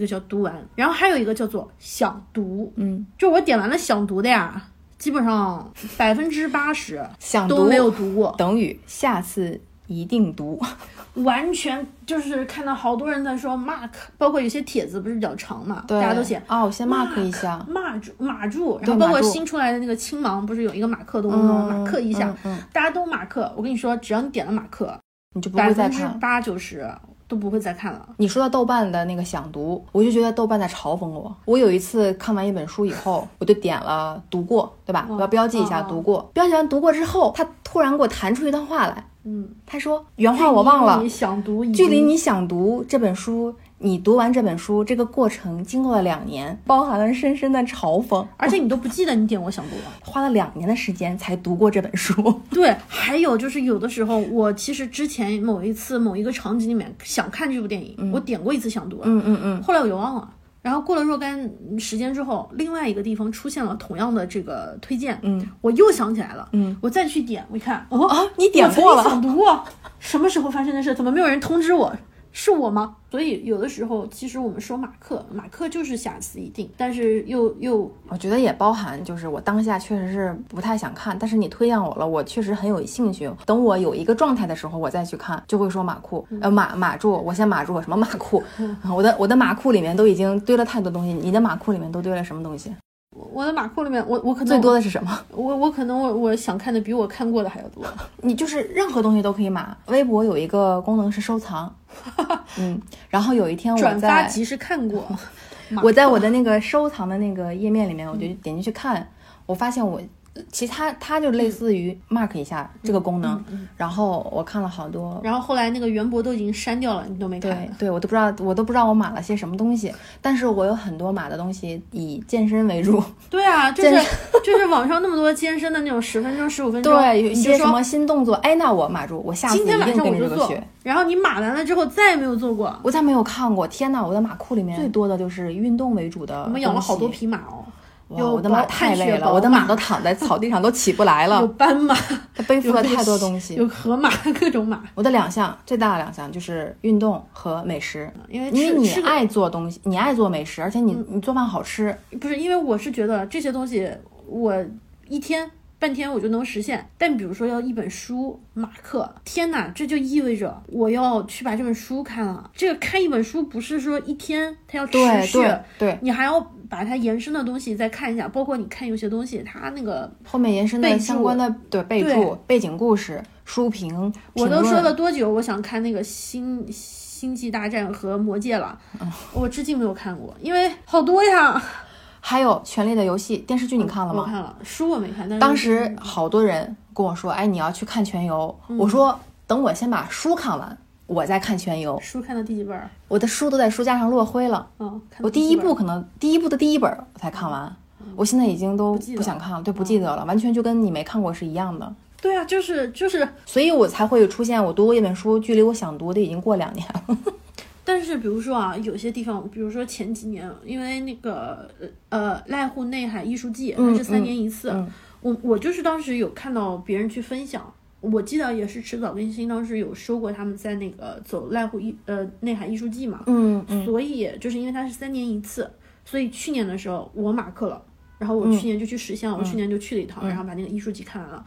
一个叫读完，然后还有一个叫做想读，嗯，就我点完了想读的呀，基本上百分之八十想都没有读过，等于下次一定读，完全就是看到好多人在说 mark，包括有些帖子不是比较长嘛，大家都写哦，先 mark 一下，码住码住，然后包括新出来的那个青芒不是有一个马克动作吗？马克一下，大家都马克，我跟你说，只要你点了马克，你就不会再看，百分之八九十。都不会再看了。你说到豆瓣的那个想读，我就觉得豆瓣在嘲讽我。我有一次看完一本书以后，我就点了读过，对吧？我要标记一下读过。标记完读过之后，他突然给我弹出一段话来。嗯，他说原话我忘了。想读，距离你想读这本书。你读完这本书，这个过程经过了两年，包含了深深的嘲讽，而且你都不记得你点过想读了，花了两年的时间才读过这本书。对，还有就是有的时候，我其实之前某一次某一个场景里面想看这部电影，我点过一次想读，嗯嗯嗯，后来我又忘了。然后过了若干时间之后，另外一个地方出现了同样的这个推荐，嗯，我又想起来了，嗯，我再去点，我一看，哦啊，你点过了，想读过，什么时候发生的事？怎么没有人通知我？是我吗？所以有的时候，其实我们说马克，马克就是下次一定，但是又又，我觉得也包含，就是我当下确实是不太想看，但是你推荐我了，我确实很有兴趣。等我有一个状态的时候，我再去看，就会说马库，呃马马住，我先马住，什么马库？我的我的马库里面都已经堆了太多东西，你的马库里面都堆了什么东西？我的马库里面，我我可能最多的是什么？我我可能我我想看的比我看过的还要多。你就是任何东西都可以码。微博有一个功能是收藏，嗯，然后有一天我转发即时看过，我在我的那个收藏的那个页面里面，我就点进去看，我发现我其他它就类似于 mark 一下这个功能。嗯然后我看了好多，然后后来那个袁博都已经删掉了，你都没看对。对，我都不知道，我都不知道我码了些什么东西。但是我有很多码的东西以健身为主，对啊，就是就是网上那么多健身的那种十分钟、十五分钟，对，有一些什么新动作，哎，那我码住，我下今天晚定跟上我就做然后你码完了之后再也没有做过。我再没有看过，天呐，我的码库里面最多的就是运动为主的。我们养了好多。匹马哦，哇，有我的马太累了，我的马马都躺在草地上都起不来了有，斑马，它背负了太多东西。有河马，各种马。我的两项最大的两项就是运动和美食，因为因为你爱做东西，你爱做美食，而且你你做饭好吃，不是因为我是觉得这些东西我一天半天我就能实现，但比如说要一本书马克，天哪，这就意味着我要去把这本书看了。这个看一本书不是说一天，它要持续，对对对，你还要把它延伸的东西再看一下，包括你看有些东西，它那个后面延伸的相关的对备注、背景故事、书评，我都说了多久，我想看那个星星际大战和魔戒了，嗯我至今没有看过，因为好多呀。还有《权力的游戏》电视剧，你看了吗？我看了，书我没看，但是当时好多人跟我说：“哎，你要去看全游。嗯我说：“等我先把书看完，我在看全游。书看到第几本儿？我的书都在书架上落灰了。嗯，我第一部可能第一部的第一本我才看完，我现在已经都不想看了，对，不记得了，完全就跟你没看过是一样的。对啊，就是就是，所以我才会出现我读过一本书，距离我想读的已经过两年了。但是比如说啊，有些地方，比如说前几年，因为那个呃濑户内海艺术季，它是三年一次，嗯我我就是当时有看到别人去分享。我记得也是迟早更新，当时有说过他们在那个走濑户艺呃内海艺术季嘛，嗯嗯所以就是因为它是三年一次，所以去年的时候我马克了，然后我嗯去年就去实现了，我去年就去了一趟，然后把那个艺术季看完了，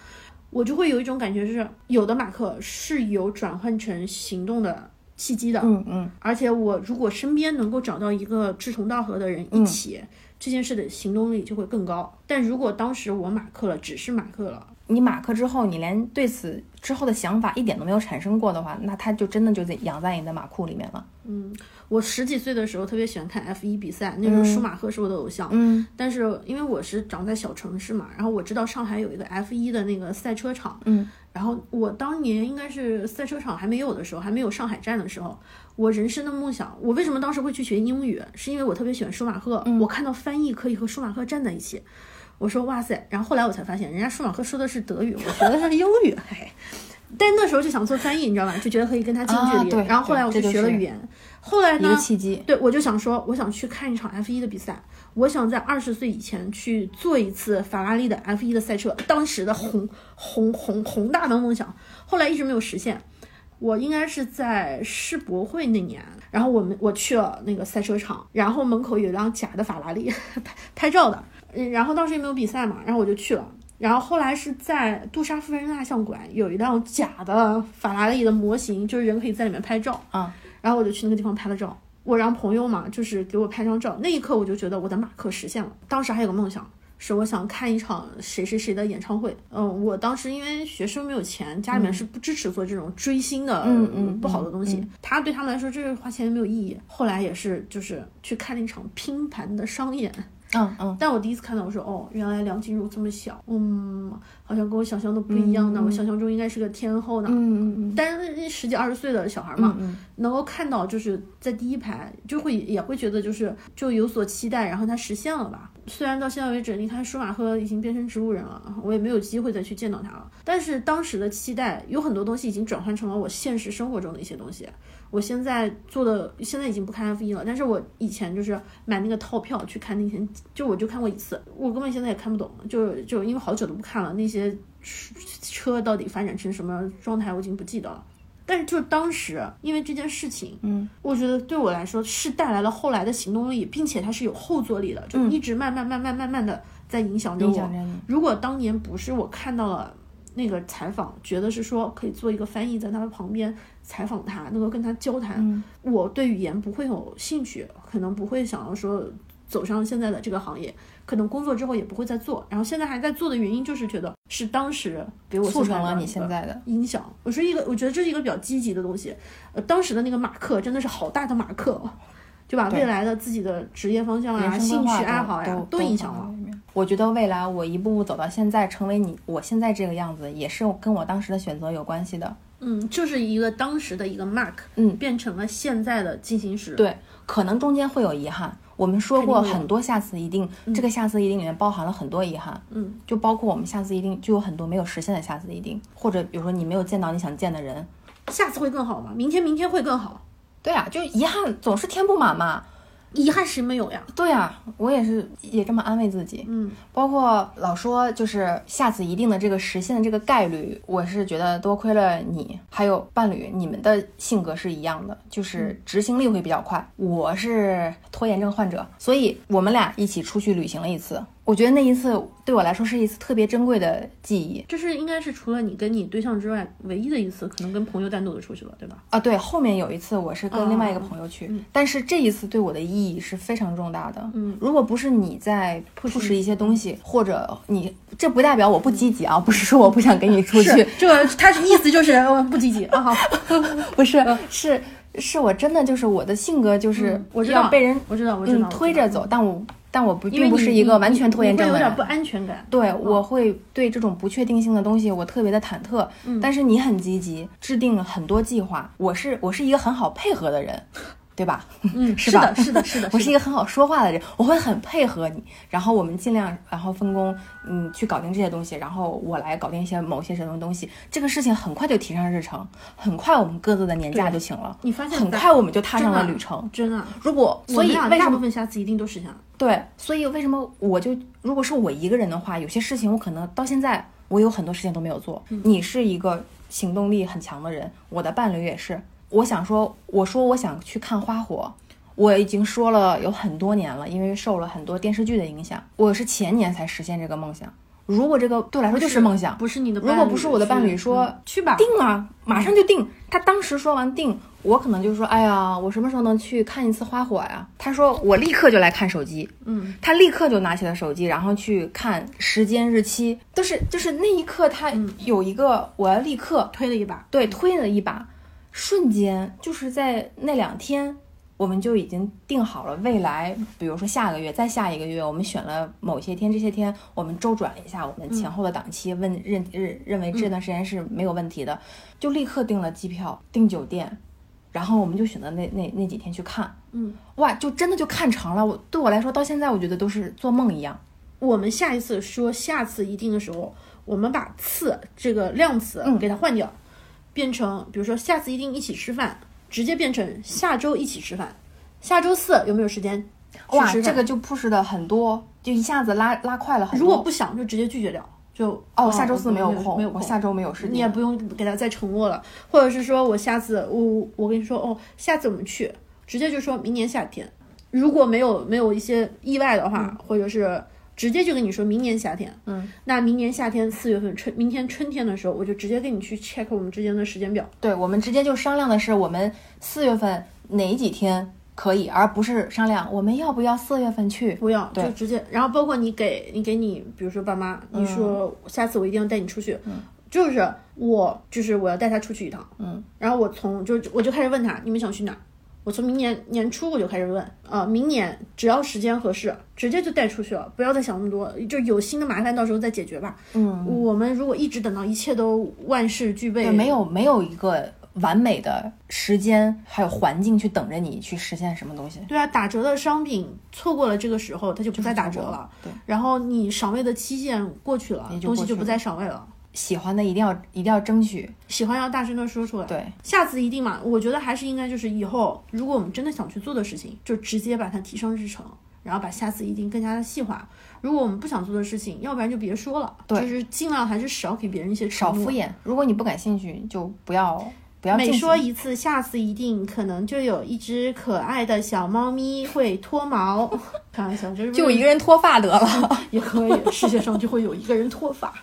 我就会有一种感觉，就是有的马克是有转换成行动的契机的，嗯嗯，而且我如果身边能够找到一个志同道合的人一起，这件事的行动力就会更高。但如果当时我马克了，只是马克了，你马克之后，你连对此之后的想法一点都没有产生过的话，那他就真的就在养在你的马库里面了。嗯我十几岁的时候特别喜欢看 F 一比赛，那时候舒马赫是我的偶像。嗯但是因为我是长在小城市嘛，然后我知道上海有一个 F 一的那个赛车场，嗯，然后我当年应该是赛车场还没有的时候，还没有上海站的时候，我人生的梦想，我为什么当时会去学英语，是因为我特别喜欢舒马赫，我看到翻译可以和舒马赫站在一起，我说哇塞，然后后来我才发现，人家舒马赫说的是德语，我学的是英语，嘿。但那时候就想做翻译，你知道吧？就觉得可以跟他近距离。然后后来我就学了语言，后来一呢？个契机。对，我就想说，我想去看一场 F 一的比赛，我想在二十岁以前去做一次法拉利的 F 一的赛车，当时的宏宏宏宏大的梦想，后来一直没有实现。我应该是在世博会那年，然后我们我去了那个赛车场，然后门口有一辆假的法拉利 拍拍照的，嗯然后当时也没有比赛嘛，然后我就去了。然后后来是在杜莎夫人蜡像馆有一辆假的法拉利的模型，就是人可以在里面拍照。啊，然后我就去那个地方拍了照。我让朋友嘛，就是给我拍张照。那一刻我就觉得我的马克实现了。当时还有个梦想，是我想看一场谁谁谁的演唱会。嗯，我当时因为学生没有钱，家里面是不支持做这种追星的、嗯嗯不好的东西。嗯他对他们来说，这是花钱没有意义。后来也是就是去看了一场拼盘的商演。嗯嗯，但我第一次看到，我说哦，原来梁静茹这么小，嗯，好像跟我想象的不一样呢。我想象中应该是个天后呢。嗯嗯嗯但是十几二十岁的小孩嘛，嗯能够看到就是在第一排，就会也会觉得就是就有所期待，然后他实现了吧。虽然到现在为止，你看舒马赫已经变成植物人了，我也没有机会再去见到他了。但是当时的期待有很多东西已经转换成了我现实生活中的一些东西。我现在做的现在已经不看 F 一了，但是我以前就是买那个套票去看那些，就我就看过一次，我根本现在也看不懂，就就因为好久都不看了，那些车到底发展成什么状态我已经不记得了。但是就当时，因为这件事情，嗯，我觉得对我来说是带来了后来的行动力，并且它是有后坐力的，就一直慢慢慢慢慢慢的在影响着我。如果当年不是我看到了那个采访，觉得是说可以做一个翻译，在他的旁边采访他，能够跟他交谈，嗯我对语言不会有兴趣，可能不会想要说走上现在的这个行业，可能工作之后也不会再做。然后现在还在做的原因，就是觉得是当时给我促成了你现在的。影响。我是一个，我觉得这是一个比较积极的东西。呃，当时的那个马克真的是好大的马克哦，对吧？对未来的自己的职业方向人呀、兴趣爱好呀，都影响了。。我觉得未来我一步步走到现在，成为你我现在这个样子，也是跟我当时的选择有关系的。嗯，就是一个当时的一个 mark，嗯变成了现在的进行时。对，可能中间会有遗憾。我们说过很多下次一定，这个下次一定里面包含了很多遗憾。嗯，就包括我们下次一定就有很多没有实现的下次一定，或者比如说你没有见到你想见的人。下次会更好吗？明天，明天会更好。对啊，就遗憾总是填不满嘛。遗憾谁没有呀？对啊，我也是也这么安慰自己。嗯，包括老说就是下次一定的这个实现的这个概率，我是觉得多亏了你还有伴侣，你们的性格是一样的，就是执行力会比较快。我是拖延症患者，所以我们俩一起出去旅行了一次。我觉得那一次对我来说是一次特别珍贵的记忆这是应该是除了你跟你对象之外唯一的一次，可能跟朋友单独的出去了，对吧？啊。对，后面有一次我是跟另外一个朋友去，哦嗯但是这一次对我的意义是非常重大的。嗯，如果不是你在 push 一些东西，或者你这不代表我不积极啊，不是说我不想跟你出去，这个他意思就是呃不积极啊。好，不是，是是我真的就是我的性格就是嗯我知道要被人我知道，我知道，嗯推着走，但我但我不并不是一个完全拖延症的人有点不。安全感。对，我会对这种不确定性的东西，我特别的忐忑。嗯但是你很积极，制定了很多计划。我是我是一个很好配合的人，对吧？嗯，是吧是的，是的，是的，我是一个很好说话的人，我会很配合你，然后我们尽量然后分工，嗯，去搞定这些东西，然后我来搞定一些某些什么东西。这个事情很快就提上日程，很快我们各自的年假就请了，你发现很快我们就踏上了旅程。真的。如果所以大部为什么分下次一定都实现了。对？所以为什么我就如果是我一个人的话，有些事情我可能到现在我有很多事情都没有做。嗯你是一个行动力很强的人，我的伴侣也是。我想说，我说我想去看花火，我已经说了有很多年了，因为受了很多电视剧的影响，我是前年才实现这个梦想。如果这个对我来说就是梦想，不是你的伴侣。如果不是我的伴侣说嗯去吧，定啊，马上就定。他当时说完定，我可能就说，哎呀，我什么时候能去看一次花火呀？他说我立刻就来看手机，嗯，他立刻就拿起了手机，然后去看时间日期，都是就是那一刻他有一个我要立刻推了一把。对推了一把，瞬间就是在那两天。我们就已经定好了未来，比如说下个月，再下一个月，我们选了某些天，这些天我们周转一下我们前后的档期，问认认认为这段时间是没有问题的，就立刻订了机票，订酒店，然后我们就选择那那那几天去看，嗯，哇，就真的就看成了。我对我来说，到现在我觉得都是做梦一样。我们下一次说下次一定的时候，我们把次这个量词嗯给它换掉，变成比如说下次一定一起吃饭，直接变成下周一起吃饭。下周四有没有时间哇，这个就 push 的很多，就一下子拉拉快了很多。如果不想就直接拒绝掉，就哦，下周四没有没空，没有空。我下周没有时间。你也不用给他再承诺了，或者是说我下次我我跟你说哦，下次我们去，直接就说明年夏天，如果没有没有一些意外的话，或者是直接就跟你说明年夏天，嗯，那明年夏天四月份春，明天春天的时候，我就直接跟你去 check 我们之间的时间表，对，我们直接就商量的是我们四月份哪几天可以，而不是商量我们要不要四月份去。不要就直接，然后包括你给你给你，比如说爸妈，你说下次我一定要带你出去，就是我就是我要带他出去一趟，嗯，然后我从就我就开始问他你们想去哪儿，我从明年年初我就开始问，呃，明年只要时间合适，直接就带出去了，不要再想那么多，就有新的麻烦到时候再解决吧。嗯，我们如果一直等到一切都万事俱备，没有没有一个完美的时间还有环境去等着你去实现什么东西。对啊，打折的商品错过了这个时候，它就不再打折了。对，然后你赏味的期限过去了，东西就不再赏味了。喜欢的一定要一定要争取。喜欢要大声的说出来。对，下次一定嘛，我觉得还是应该就是以后，如果我们真的想去做的事情，就直接把它提上日程，然后把下次一定更加的细化。如果我们不想做的事情，要不然就别说了，对就是尽量还是少给别人一些少敷。衍。如果你不感兴趣，就不要不要每说一次，下次一定可能就有一只可爱的小猫咪会脱毛。开玩笑，就是就一个人脱发得了。也可以，世界上就会有一个人脱发。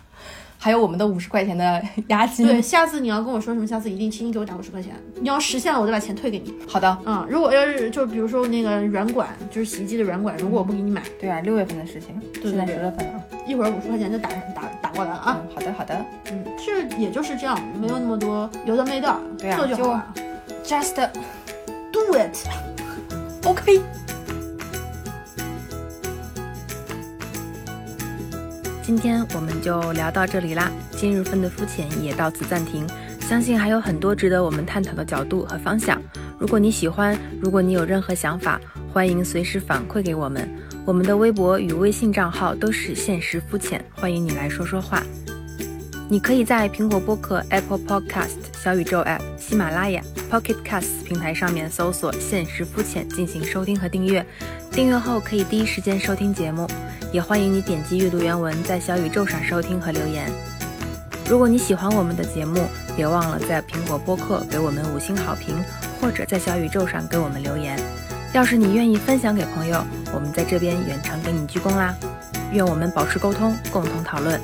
还有我们的五十块钱的押金。对，下次你要跟我说什么，下次一定请你给我打五十块钱。你要实现了，我再把钱退给你。好的，嗯，如果要是就比如说那个软管，就是洗衣机的软管，如果我不给你买，对啊，六月份的事情，现在对十月份了。一会儿五十块钱就打打打过来了啊。嗯，好的好的嗯，是也就是这样，没有那么多有的没的，对啊就做就好了。，just Do it。OK。今天我们就聊到这里啦，今日份的肤浅也到此暂停。相信还有很多值得我们探讨的角度和方向。如果你喜欢，如果你有任何想法，欢迎随时反馈给我们。我们的微博与微信账号都是现实肤浅，欢迎你来说说话。你可以在苹果播客、Apple Podcast、小宇宙 App、喜马拉雅、Pocket Casts 平台上面搜索“现实肤浅”进行收听和订阅。订阅后可以第一时间收听节目，也欢迎你点击阅读原文，在小宇宙上收听和留言。如果你喜欢我们的节目，别忘了在苹果播客给我们五星好评，或者在小宇宙上给我们留言。要是你愿意分享给朋友，我们在这边远程给你鞠躬啦。愿我们保持沟通，共同讨论。